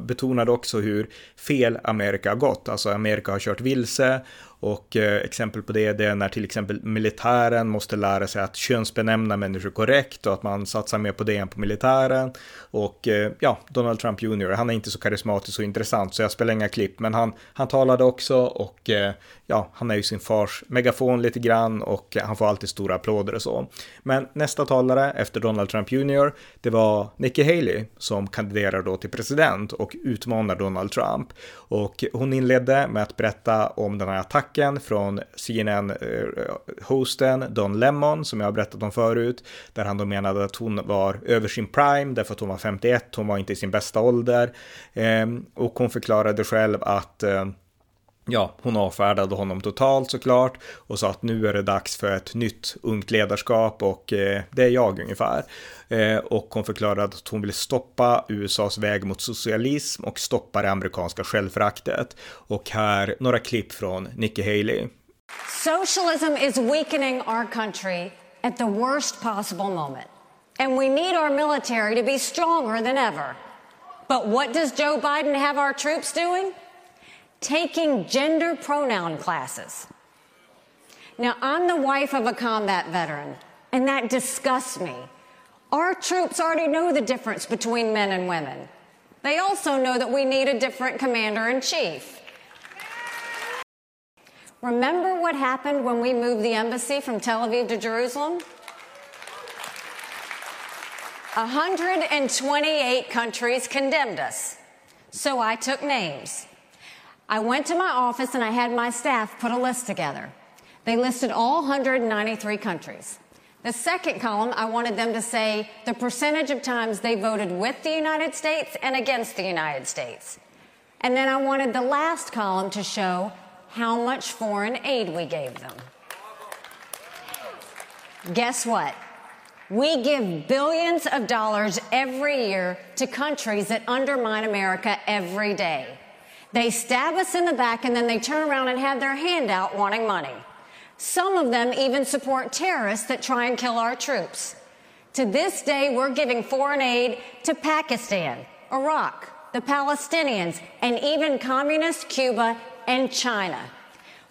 betonade också hur fel Amerika har gått. Alltså Amerika har kört vilse och eh, exempel på det, det är när till exempel militären måste lära sig att könsbenämna människor korrekt och att man satsar mer på det än på militären. Och eh, ja, Donald Trump Jr, han är inte så karismatisk och intressant så jag spelar inga klipp, men han, han talade också och eh, ja, han är ju sin fars megafon lite grann och han får alltid stora applåder och så. Men nästa talare efter Donald Trump Jr, det var Nikki Haley som kandiderar då till president och utmanar Donald Trump. Och hon inledde med att berätta om den här attacken från CNN-hosten eh, Don Lemon som jag har berättat om förut, där han då menade att hon var över sin prime därför att hon var 51, hon var inte i sin bästa ålder. Ehm, och hon förklarade själv att eh, Ja, hon avfärdade honom totalt såklart och sa att nu är det dags för ett nytt ungt ledarskap och eh, det är jag ungefär. Eh, och hon förklarade att hon vill stoppa USAs väg mot socialism och stoppa det amerikanska självföraktet. Och här några klipp från Nikki Haley.
Socialism is weakening our country at the worst possible moment. And we need our military to be stronger than ever. But what does Joe Biden have our troops doing? Taking gender pronoun classes. Now, I'm the wife of a combat veteran, and that disgusts me. Our troops already know the difference between men and women. They also know that we need a different commander in chief. Remember what happened when we moved the embassy from Tel Aviv to Jerusalem? 128 countries condemned us. So I took names. I went to my office and I had my staff put a list together. They listed all 193 countries. The second column, I wanted them to say the percentage of times they voted with the United States and against the United States. And then I wanted the last column to show how much foreign aid we gave them. Guess what? We give billions of dollars every year to countries that undermine America every day. They stab us in the back and then they turn around and have their hand out wanting money. Some of them even support terrorists that try and kill our troops. To this day, we're giving foreign aid to Pakistan, Iraq, the Palestinians, and even communist Cuba and China.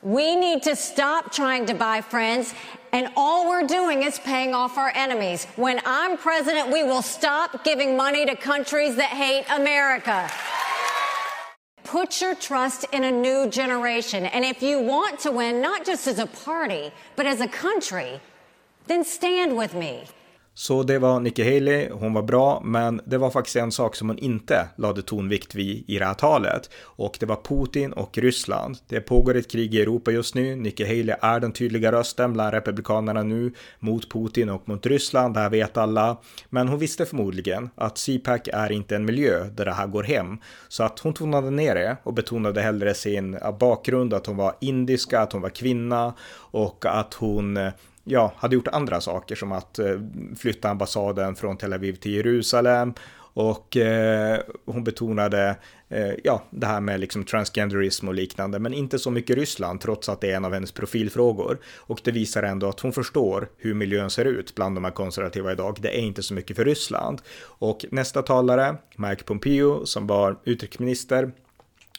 We need to stop trying to buy friends, and all we're doing is paying off our enemies. When I'm president, we will stop giving money to countries that hate America. Put your trust in a new generation. And if you want to win, not just as a party, but as a country, then stand with me.
Så det var Nikki Haley, hon var bra, men det var faktiskt en sak som hon inte lade tonvikt vid i det här talet. Och det var Putin och Ryssland. Det pågår ett krig i Europa just nu. Nikki Haley är den tydliga rösten bland republikanerna nu mot Putin och mot Ryssland. Det här vet alla. Men hon visste förmodligen att CPAC är inte en miljö där det här går hem. Så att hon tonade ner det och betonade hellre sin eh, bakgrund, att hon var indiska, att hon var kvinna och att hon eh, ja, hade gjort andra saker som att eh, flytta ambassaden från Tel Aviv till Jerusalem och eh, hon betonade eh, ja, det här med liksom transgenderism och liknande, men inte så mycket Ryssland, trots att det är en av hennes profilfrågor. Och det visar ändå att hon förstår hur miljön ser ut bland de här konservativa idag. Det är inte så mycket för Ryssland. Och nästa talare, Mike Pompeo, som var utrikesminister,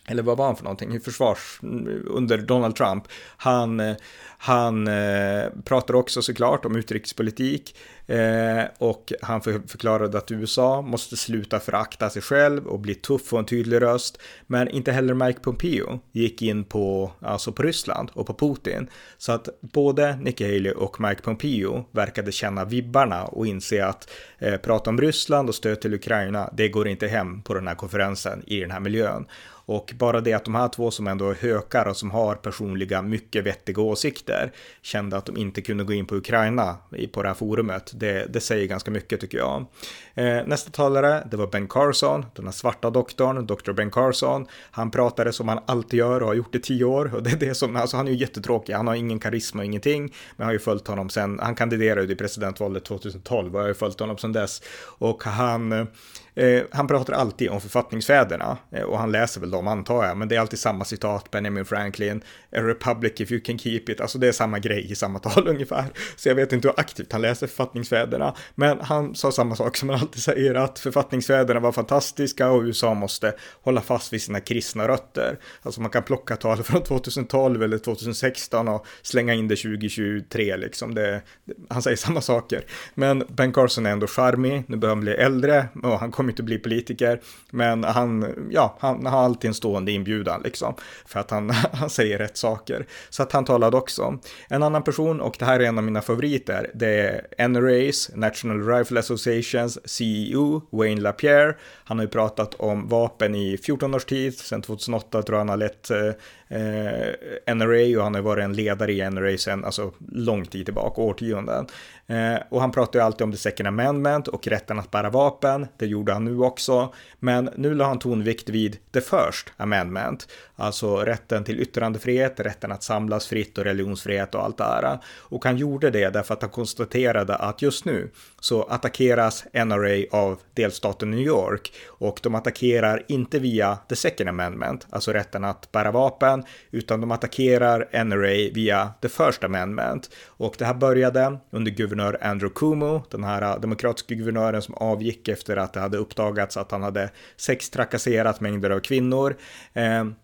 eller vad var han för någonting, i försvars, under Donald Trump. Han, han eh, pratar också såklart om utrikespolitik eh, och han för, förklarade att USA måste sluta förakta sig själv och bli tuff och en tydlig röst. Men inte heller Mike Pompeo gick in på, alltså på Ryssland och på Putin. Så att både Nikki Haley och Mike Pompeo verkade känna vibbarna och inse att eh, prata om Ryssland och stöd till Ukraina, det går inte hem på den här konferensen i den här miljön. Och bara det att de här två som ändå är hökar och som har personliga, mycket vettiga åsikter kände att de inte kunde gå in på Ukraina på det här forumet. Det, det säger ganska mycket tycker jag. Eh, nästa talare, det var Ben Carson, den här svarta doktorn, Dr. Ben Carson. Han pratade som han alltid gör och har gjort i tio år. Och det är det som, alltså han är ju jättetråkig, han har ingen karisma och ingenting. Men jag har ju följt honom sen, han kandiderade i presidentvalet 2012 och jag har ju följt honom sen dess. Och han Eh, han pratar alltid om författningsfäderna eh, och han läser väl dem antar jag, men det är alltid samma citat, Benjamin Franklin, a republic if you can keep it, alltså det är samma grej i samma tal ungefär. Så jag vet inte hur aktivt han läser författningsfäderna, men han sa samma sak som han alltid säger, att författningsfäderna var fantastiska och USA måste hålla fast vid sina kristna rötter. Alltså man kan plocka tal från 2012 eller 2016 och slänga in det 2023 liksom. Det, han säger samma saker. Men Ben Carson är ändå charmig, nu börjar han bli äldre och han kommer inte bli politiker. Men han, ja, han har alltid en stående inbjudan liksom. För att han, han säger rätt saker. Så att han talade också. En annan person, och det här är en av mina favoriter, det är NRAs, National Rifle Associations CEO, Wayne LaPierre. Han har ju pratat om vapen i 14 års tid, sedan 2008 tror jag han har lett eh, eh NRA och han har varit en ledare i NRA sedan alltså, lång tid tillbaka, årtionden. Eh, och han pratar ju alltid om the second amendment och rätten att bära vapen. Det gjorde han nu också. Men nu la han tonvikt vid the first amendment, alltså rätten till yttrandefrihet, rätten att samlas fritt och religionsfrihet och allt det här. Och han gjorde det därför att han konstaterade att just nu så attackeras NRA av delstaten New York och de attackerar inte via the second amendment, alltså rätten att bära vapen, utan de attackerar NRA via the first amendment. Och det här började under guvernör Andrew Cuomo, den här äh, demokratiska guvernören som avgick efter att det hade uppdagats att han hade sextrakasserat mängder av kvinnor. Ehm,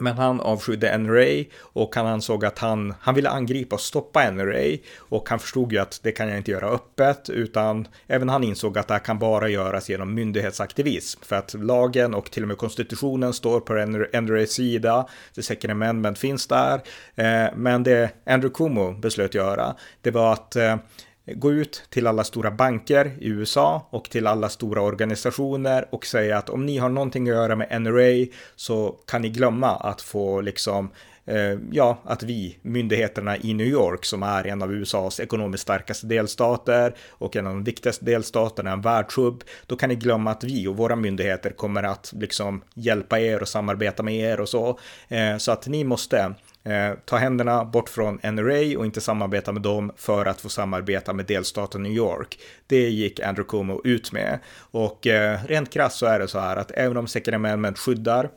men han avskydde NRA och han ansåg att han, han ville angripa och stoppa NRA och han förstod ju att det kan jag inte göra öppet utan även han insåg att det här kan bara göras genom myndighetsaktivism för att lagen och till och med konstitutionen står på NRAs sida. The second amendment finns där. Eh, men det Andrew Cuomo beslöt göra, det var att eh, gå ut till alla stora banker i USA och till alla stora organisationer och säga att om ni har någonting att göra med NRA så kan ni glömma att få liksom eh, ja, att vi, myndigheterna i New York, som är en av USAs ekonomiskt starkaste delstater och en av de viktigaste delstaterna, en världshubb, då kan ni glömma att vi och våra myndigheter kommer att liksom hjälpa er och samarbeta med er och så. Eh, så att ni måste Eh, ta händerna bort från NRA och inte samarbeta med dem för att få samarbeta med delstaten New York. Det gick Andrew Cuomo ut med. Och eh, rent krasst så är det så här att även om Second Amendment skyddar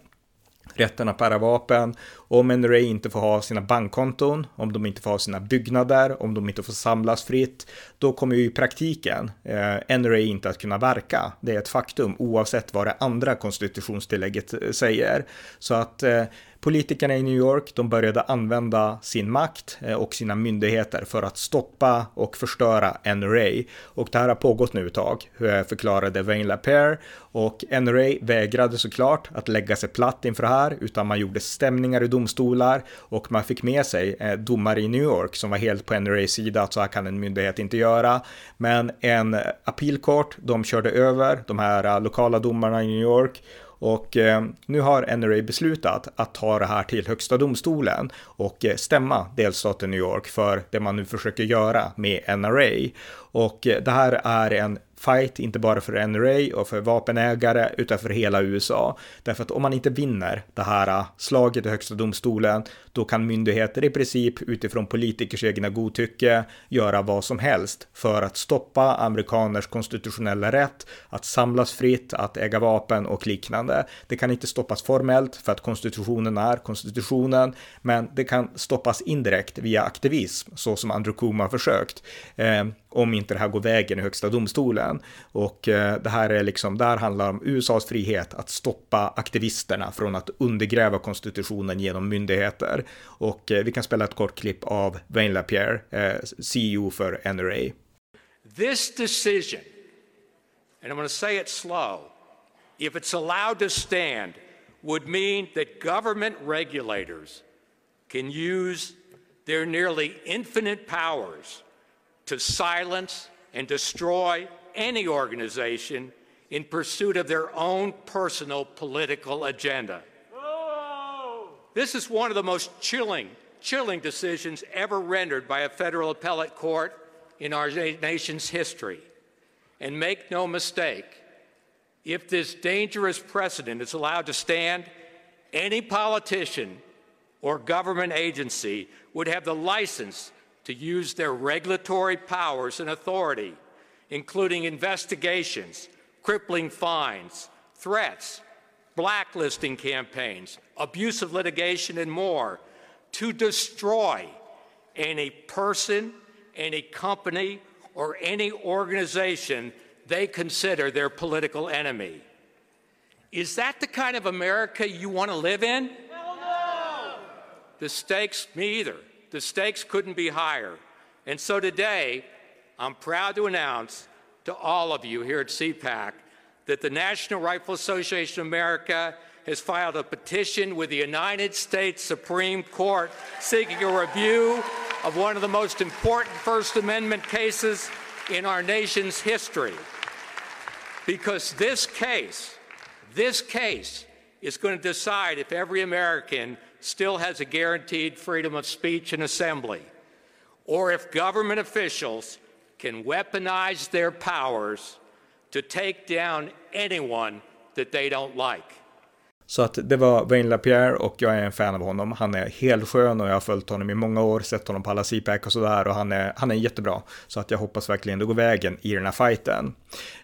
rätten att bära vapen. Om NRA inte får ha sina bankkonton, om de inte får ha sina byggnader, om de inte får samlas fritt, då kommer ju i praktiken eh, NRA inte att kunna verka. Det är ett faktum oavsett vad det andra konstitutionstillägget eh, säger. Så att eh, Politikerna i New York, de började använda sin makt eh, och sina myndigheter för att stoppa och förstöra NRA. Och det här har pågått nu ett tag, eh, förklarade Wayne LaPierre. Och NRA vägrade såklart att lägga sig platt inför det här, utan man gjorde stämningar i domstolar och man fick med sig eh, domare i New York som var helt på NRAs sida, att så här kan en myndighet inte göra. Men en appealcourt, de körde över de här lokala domarna i New York och eh, nu har NRA beslutat att ta det här till högsta domstolen och eh, stämma delstaten New York för det man nu försöker göra med NRA. Och eh, det här är en fight, inte bara för NRA och för vapenägare, utan för hela USA. Därför att om man inte vinner det här äh, slaget i högsta domstolen, då kan myndigheter i princip utifrån politikers egna godtycke göra vad som helst för att stoppa amerikaners konstitutionella rätt att samlas fritt, att äga vapen och liknande. Det kan inte stoppas formellt för att konstitutionen är konstitutionen, men det kan stoppas indirekt via aktivism, så som Andrew Kuma har försökt. Eh, om inte det här går vägen i högsta domstolen. Och eh, det här är liksom, där handlar om USAs frihet att stoppa aktivisterna från att undergräva konstitutionen genom myndigheter. Och eh, vi kan spela ett kort klipp av Wayne LaPierre, eh, CEO för NRA.
This decision, and I'm going to say it slow, if it's allowed to stand, would mean that government regulators can use their nearly infinite powers to silence and destroy any organization in pursuit of their own personal political agenda. This is one of the most chilling, chilling decisions ever rendered by a federal appellate court in our nation's history. And make no mistake, if this dangerous precedent is allowed to stand, any politician or government agency would have the license to use their regulatory powers and authority, including investigations, crippling fines, threats, blacklisting campaigns, abusive litigation, and more to destroy any person, any company, or any organization they consider their political enemy. Is that the kind of America you want to live in? no. The stakes, me either. The stakes couldn't be higher. And so today, I'm proud to announce to all of you here at CPAC that the National Rifle Association of America has filed a petition with the United States Supreme Court seeking a review of one of the most important First Amendment cases in our nation's history. Because this case, this case is going to decide if every American still has a guaranteed freedom of speech and assembly, or if government officials can weaponize their powers to take down anyone that they don't like.
Så att det var Wayne LaPierre och jag är en fan av honom. Han är helt skön och jag har följt honom i många år, sett honom på alla CPAC och sådär och han är, han är jättebra. Så att jag hoppas verkligen det går vägen i den här fighten.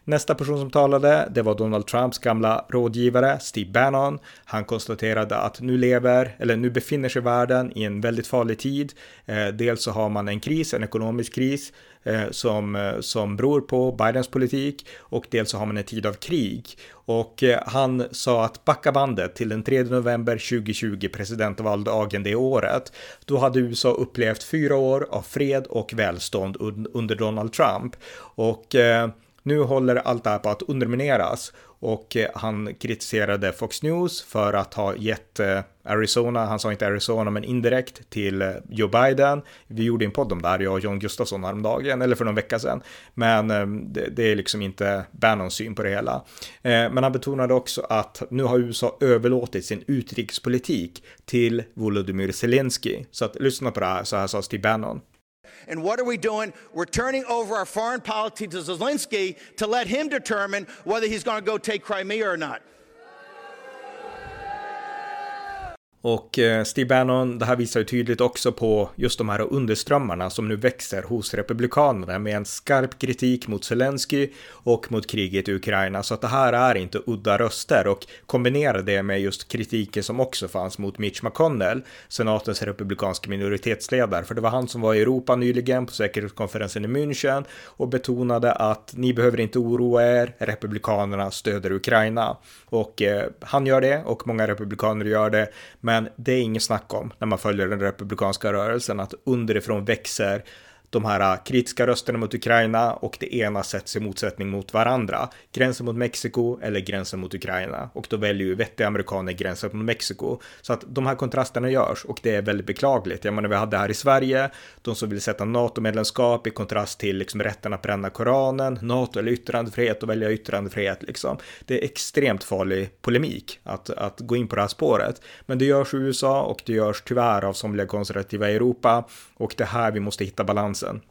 Nästa person som talade, det var Donald Trumps gamla rådgivare Steve Bannon. Han konstaterade att nu lever, eller nu befinner sig världen i en väldigt farlig tid. Eh, dels så har man en kris, en ekonomisk kris Eh, som, eh, som beror på Bidens politik och dels så har man en tid av krig. Och eh, han sa att backa bandet till den 3 november 2020, presidentvaldagen det året. Då hade USA upplevt fyra år av fred och välstånd under Donald Trump. Och eh, nu håller allt det här på att undermineras och eh, han kritiserade Fox News för att ha gett eh, Arizona, han sa inte Arizona men indirekt till eh, Joe Biden. Vi gjorde en podd om det här, jag och John Gustafsson häromdagen, eller för någon vecka sedan. Men det, är liksom inte Bannons syn på det hela. Men han betonade också att nu har USA överlåtit sin utrikespolitik till Volodymyr Zelensky. Så att lyssna på det här, så här sades till Bannon.
And what are we doing? We're turning over our foreign policy to Zelensky to let him determine whether he's going to go take Crimea or not.
Och eh, Steve Bannon, det här visar ju tydligt också på just de här underströmmarna som nu växer hos republikanerna med en skarp kritik mot Zelensky och mot kriget i Ukraina. Så att det här är inte udda röster och kombinera det med just kritiken som också fanns mot Mitch McConnell, senatens republikanska minoritetsledare. För det var han som var i Europa nyligen på säkerhetskonferensen i München och betonade att ni behöver inte oroa er, republikanerna stöder Ukraina. Och eh, han gör det och många republikaner gör det. Men det är inget snack om när man följer den republikanska rörelsen att underifrån växer de här äh, kritiska rösterna mot Ukraina och det ena sätts i motsättning mot varandra. Gränsen mot Mexiko eller gränsen mot Ukraina. Och då väljer ju vettiga amerikaner gränsen mot Mexiko. Så att de här kontrasterna görs och det är väldigt beklagligt. Jag menar, vi hade här i Sverige de som vill sätta NATO-medlemskap i kontrast till liksom rätten att bränna Koranen, NATO eller yttrandefrihet och välja yttrandefrihet liksom. Det är extremt farlig polemik att, att gå in på det här spåret. Men det görs i USA och det görs tyvärr av somliga konservativa i Europa och det är här vi måste hitta balansen.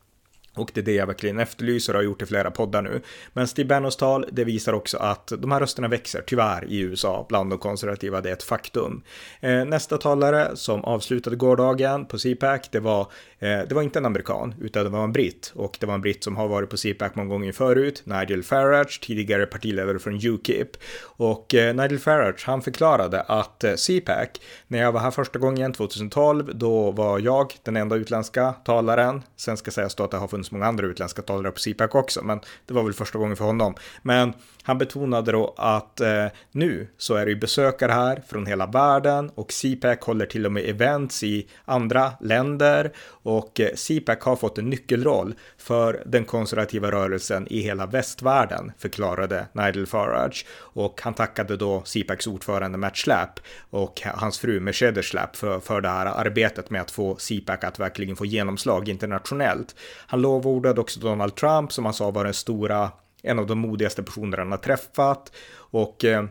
Och det är det jag verkligen efterlyser och har gjort i flera poddar nu. Men Steve Bannons tal, det visar också att de här rösterna växer, tyvärr, i USA bland de konservativa. Det är ett faktum. Eh, nästa talare som avslutade gårdagen på CPAC, det var, eh, det var inte en amerikan, utan det var en britt. Och det var en britt som har varit på CPAC många gånger förut, Nigel Farage, tidigare partiledare från UKIP. Och eh, Nigel Farage, han förklarade att eh, CPAC, när jag var här första gången 2012, då var jag den enda utländska talaren. Sen ska sägas då att det har funnits många andra utländska talare på CPAC också, men det var väl första gången för honom. Men han betonade då att eh, nu så är det ju besökare här från hela världen och CPAC håller till och med events i andra länder och eh, CPAC har fått en nyckelroll för den konservativa rörelsen i hela västvärlden, förklarade Nigel Farage. Och han tackade då CPACs ordförande Matt Schlapp och hans fru Mercedes Schlapp för, för det här arbetet med att få CPAC att verkligen få genomslag internationellt. Han lovordade också Donald Trump som han sa var den stora en av de modigaste personerna han har träffat och eh,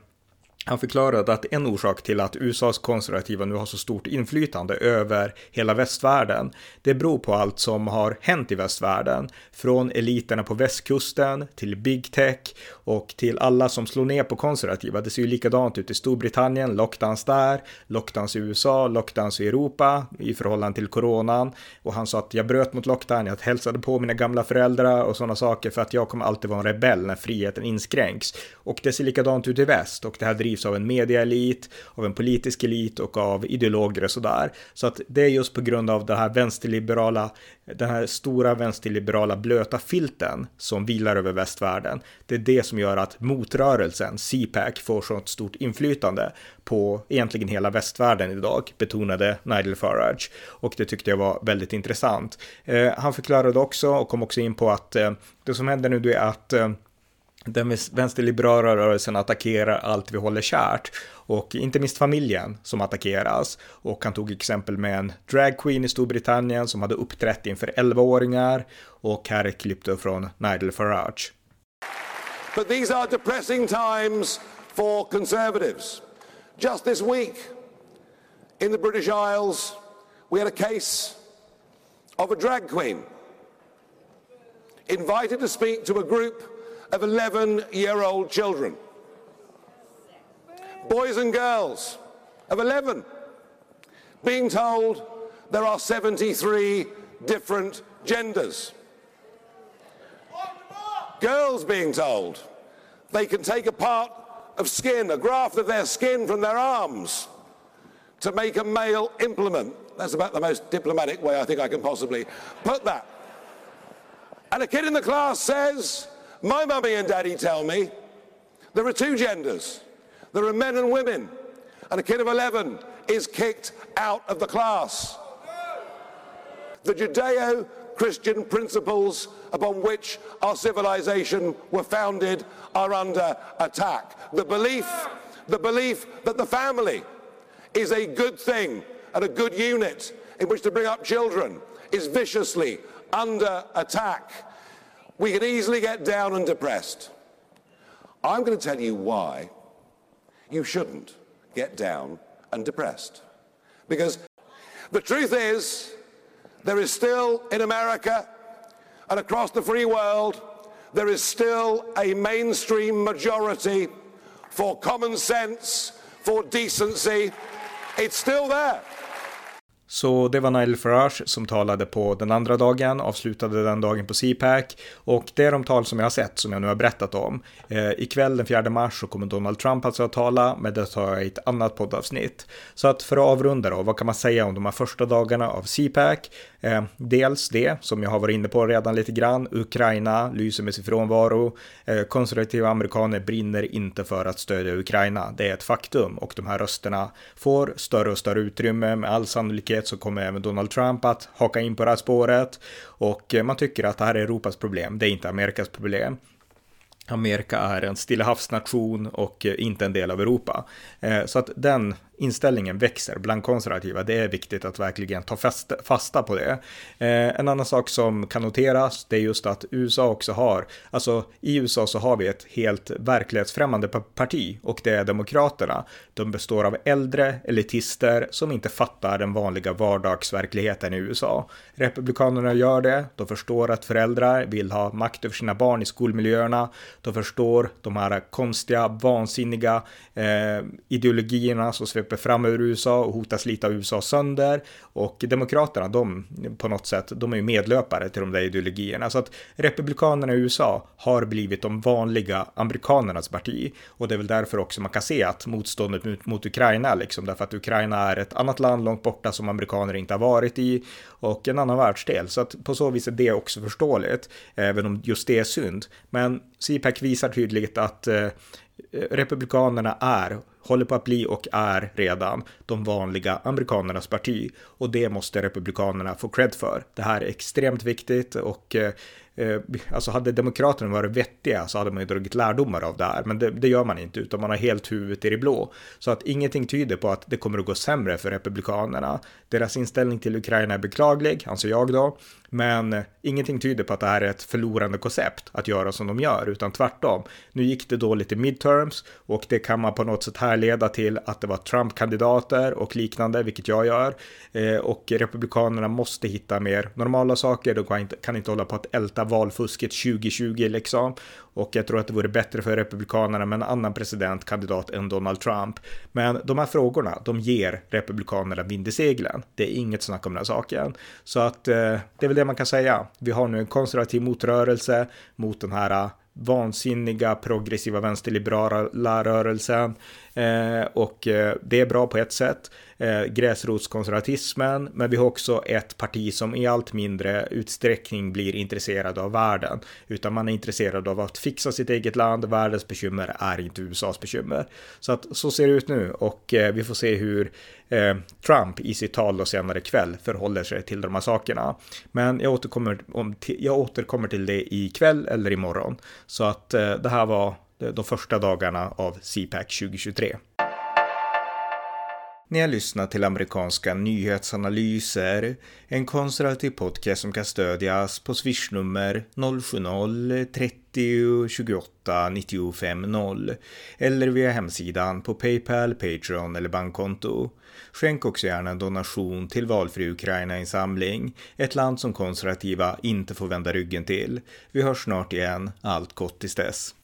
Han förklarade att en orsak till att USAs konservativa nu har så stort inflytande över hela västvärlden, det beror på allt som har hänt i västvärlden. Från eliterna på västkusten till big tech och till alla som slår ner på konservativa. Det ser ju likadant ut i Storbritannien, lockdowns där, lockdowns i USA, lockdowns i Europa i förhållande till coronan. Och han sa att jag bröt mot lockdown, jag hälsade på mina gamla föräldrar och sådana saker för att jag kommer alltid vara en rebell när friheten inskränks. Och det ser likadant ut i väst och det här drivs av en mediaelit, av en politisk elit och av ideologer och sådär. Så att det är just på grund av det här vänsterliberala den här stora vänsterliberala blöta filten som vilar över västvärlden. Det är det som gör att motrörelsen, CPAC, får så stort inflytande på egentligen hela västvärlden idag, betonade Nigel Farage. Och det tyckte jag var väldigt intressant. Eh, han förklarade också och kom också in på att eh, det som händer nu är att eh, den vänsterliberala rörelsen attackerar allt vi håller kärt och inte minst familjen som attackeras. Och han tog exempel med en dragqueen i Storbritannien som hade uppträtt inför 11-åringar och här är klippet från Nigel Farage.
But these are depressing times for conservatives. Just this week in the British Isles we had a case of a drag queen invited to speak to a group of 11 year old children. Boys and girls of 11 being told there are 73 different genders. Girls being told they can take a part of skin, a graft of their skin from their arms to make a male implement. That's about the most diplomatic way I think I can possibly put that. And a kid in the class says, My mummy and daddy tell me there are two genders. There are men and women. And a kid of 11 is kicked out of the class. The Judeo Christian principles upon which our civilization were founded are under attack. The belief, the belief that the family is a good thing and a good unit in which to bring up children is viciously under attack we can easily get down and depressed. I'm going to tell you why you shouldn't get down and depressed. Because the truth is, there is still in America and across the free world, there is still a mainstream majority for common sense, for decency. It's still there.
Så det var Nigel Farage som talade på den andra dagen, avslutade den dagen på CPAC och det är de tal som jag har sett som jag nu har berättat om. Eh, ikväll den 4 mars så kommer Donald Trump alltså att tala, men det tar jag i ett annat poddavsnitt. Så att för att avrunda då, vad kan man säga om de här första dagarna av CPAC? Eh, dels det som jag har varit inne på redan lite grann, Ukraina lyser med sin frånvaro, eh, konservativa amerikaner brinner inte för att stödja Ukraina, det är ett faktum. Och de här rösterna får större och större utrymme. Med all sannolikhet så kommer även Donald Trump att haka in på det här spåret. Och eh, man tycker att det här är Europas problem, det är inte Amerikas problem. Amerika är en stillahavsnation och eh, inte en del av Europa. Eh, så att den inställningen växer bland konservativa. Det är viktigt att verkligen ta fasta på det. Eh, en annan sak som kan noteras, det är just att USA också har, alltså i USA så har vi ett helt verklighetsfrämmande parti och det är Demokraterna. De består av äldre elitister som inte fattar den vanliga vardagsverkligheten i USA. Republikanerna gör det, de förstår att föräldrar vill ha makt över sina barn i skolmiljöerna, de förstår de här konstiga, vansinniga eh, ideologierna som sveper fram ur USA och hotar slita USA sönder. Och Demokraterna, de på något sätt, de är ju medlöpare till de där ideologierna. Så att Republikanerna i USA har blivit de vanliga amerikanernas parti. Och det är väl därför också man kan se att motståndet mot, mot Ukraina, liksom därför att Ukraina är ett annat land långt borta som amerikaner inte har varit i och en annan världsdel. Så att på så vis är det också förståeligt, även om just det är synd. Men CPAC visar tydligt att eh, Republikanerna är, håller på att bli och är redan de vanliga amerikanernas parti och det måste republikanerna få cred för. Det här är extremt viktigt och eh, eh, alltså hade demokraterna varit vettiga så hade man ju dragit lärdomar av det här, men det, det, gör man inte, utan man har helt huvudet i det blå. Så att ingenting tyder på att det kommer att gå sämre för republikanerna. Deras inställning till Ukraina är beklaglig, anser jag då, men eh, ingenting tyder på att det här är ett förlorande koncept att göra som de gör, utan tvärtom. Nu gick det dåligt i midterms och det kan man på något sätt härleda till att det var Trump-kandidater och liknande, vilket jag gör. Eh, och Republikanerna måste hitta mer normala saker. De kan inte, kan inte hålla på att älta valfusket 2020 liksom. Och jag tror att det vore bättre för Republikanerna med en annan presidentkandidat än Donald Trump. Men de här frågorna, de ger Republikanerna vind i seglen. Det är inget snack om den här saken. Så att eh, det är väl det man kan säga. Vi har nu en konservativ motrörelse mot den här eh, vansinniga progressiva vänsterliberala rörelsen eh, och eh, det är bra på ett sätt eh, gräsrotskonservatismen, men vi har också ett parti som i allt mindre utsträckning blir intresserad av världen, utan man är intresserad av att fixa sitt eget land. Världens bekymmer är inte USAs bekymmer. Så att så ser det ut nu och eh, vi får se hur eh, Trump i sitt tal då senare ikväll förhåller sig till de här sakerna. Men jag återkommer, om, jag återkommer till det ikväll eller imorgon. Så att eh, det här var de första dagarna av CPAC 2023. Ni har lyssnat till amerikanska nyhetsanalyser, en konservativ podcast som kan stödjas på swishnummer 070-30 28 95 0 eller via hemsidan på Paypal, Patreon eller bankkonto. Skänk också gärna en donation till valfri Ukraina-insamling, ett land som konservativa inte får vända ryggen till. Vi hörs snart igen, allt gott tills dess.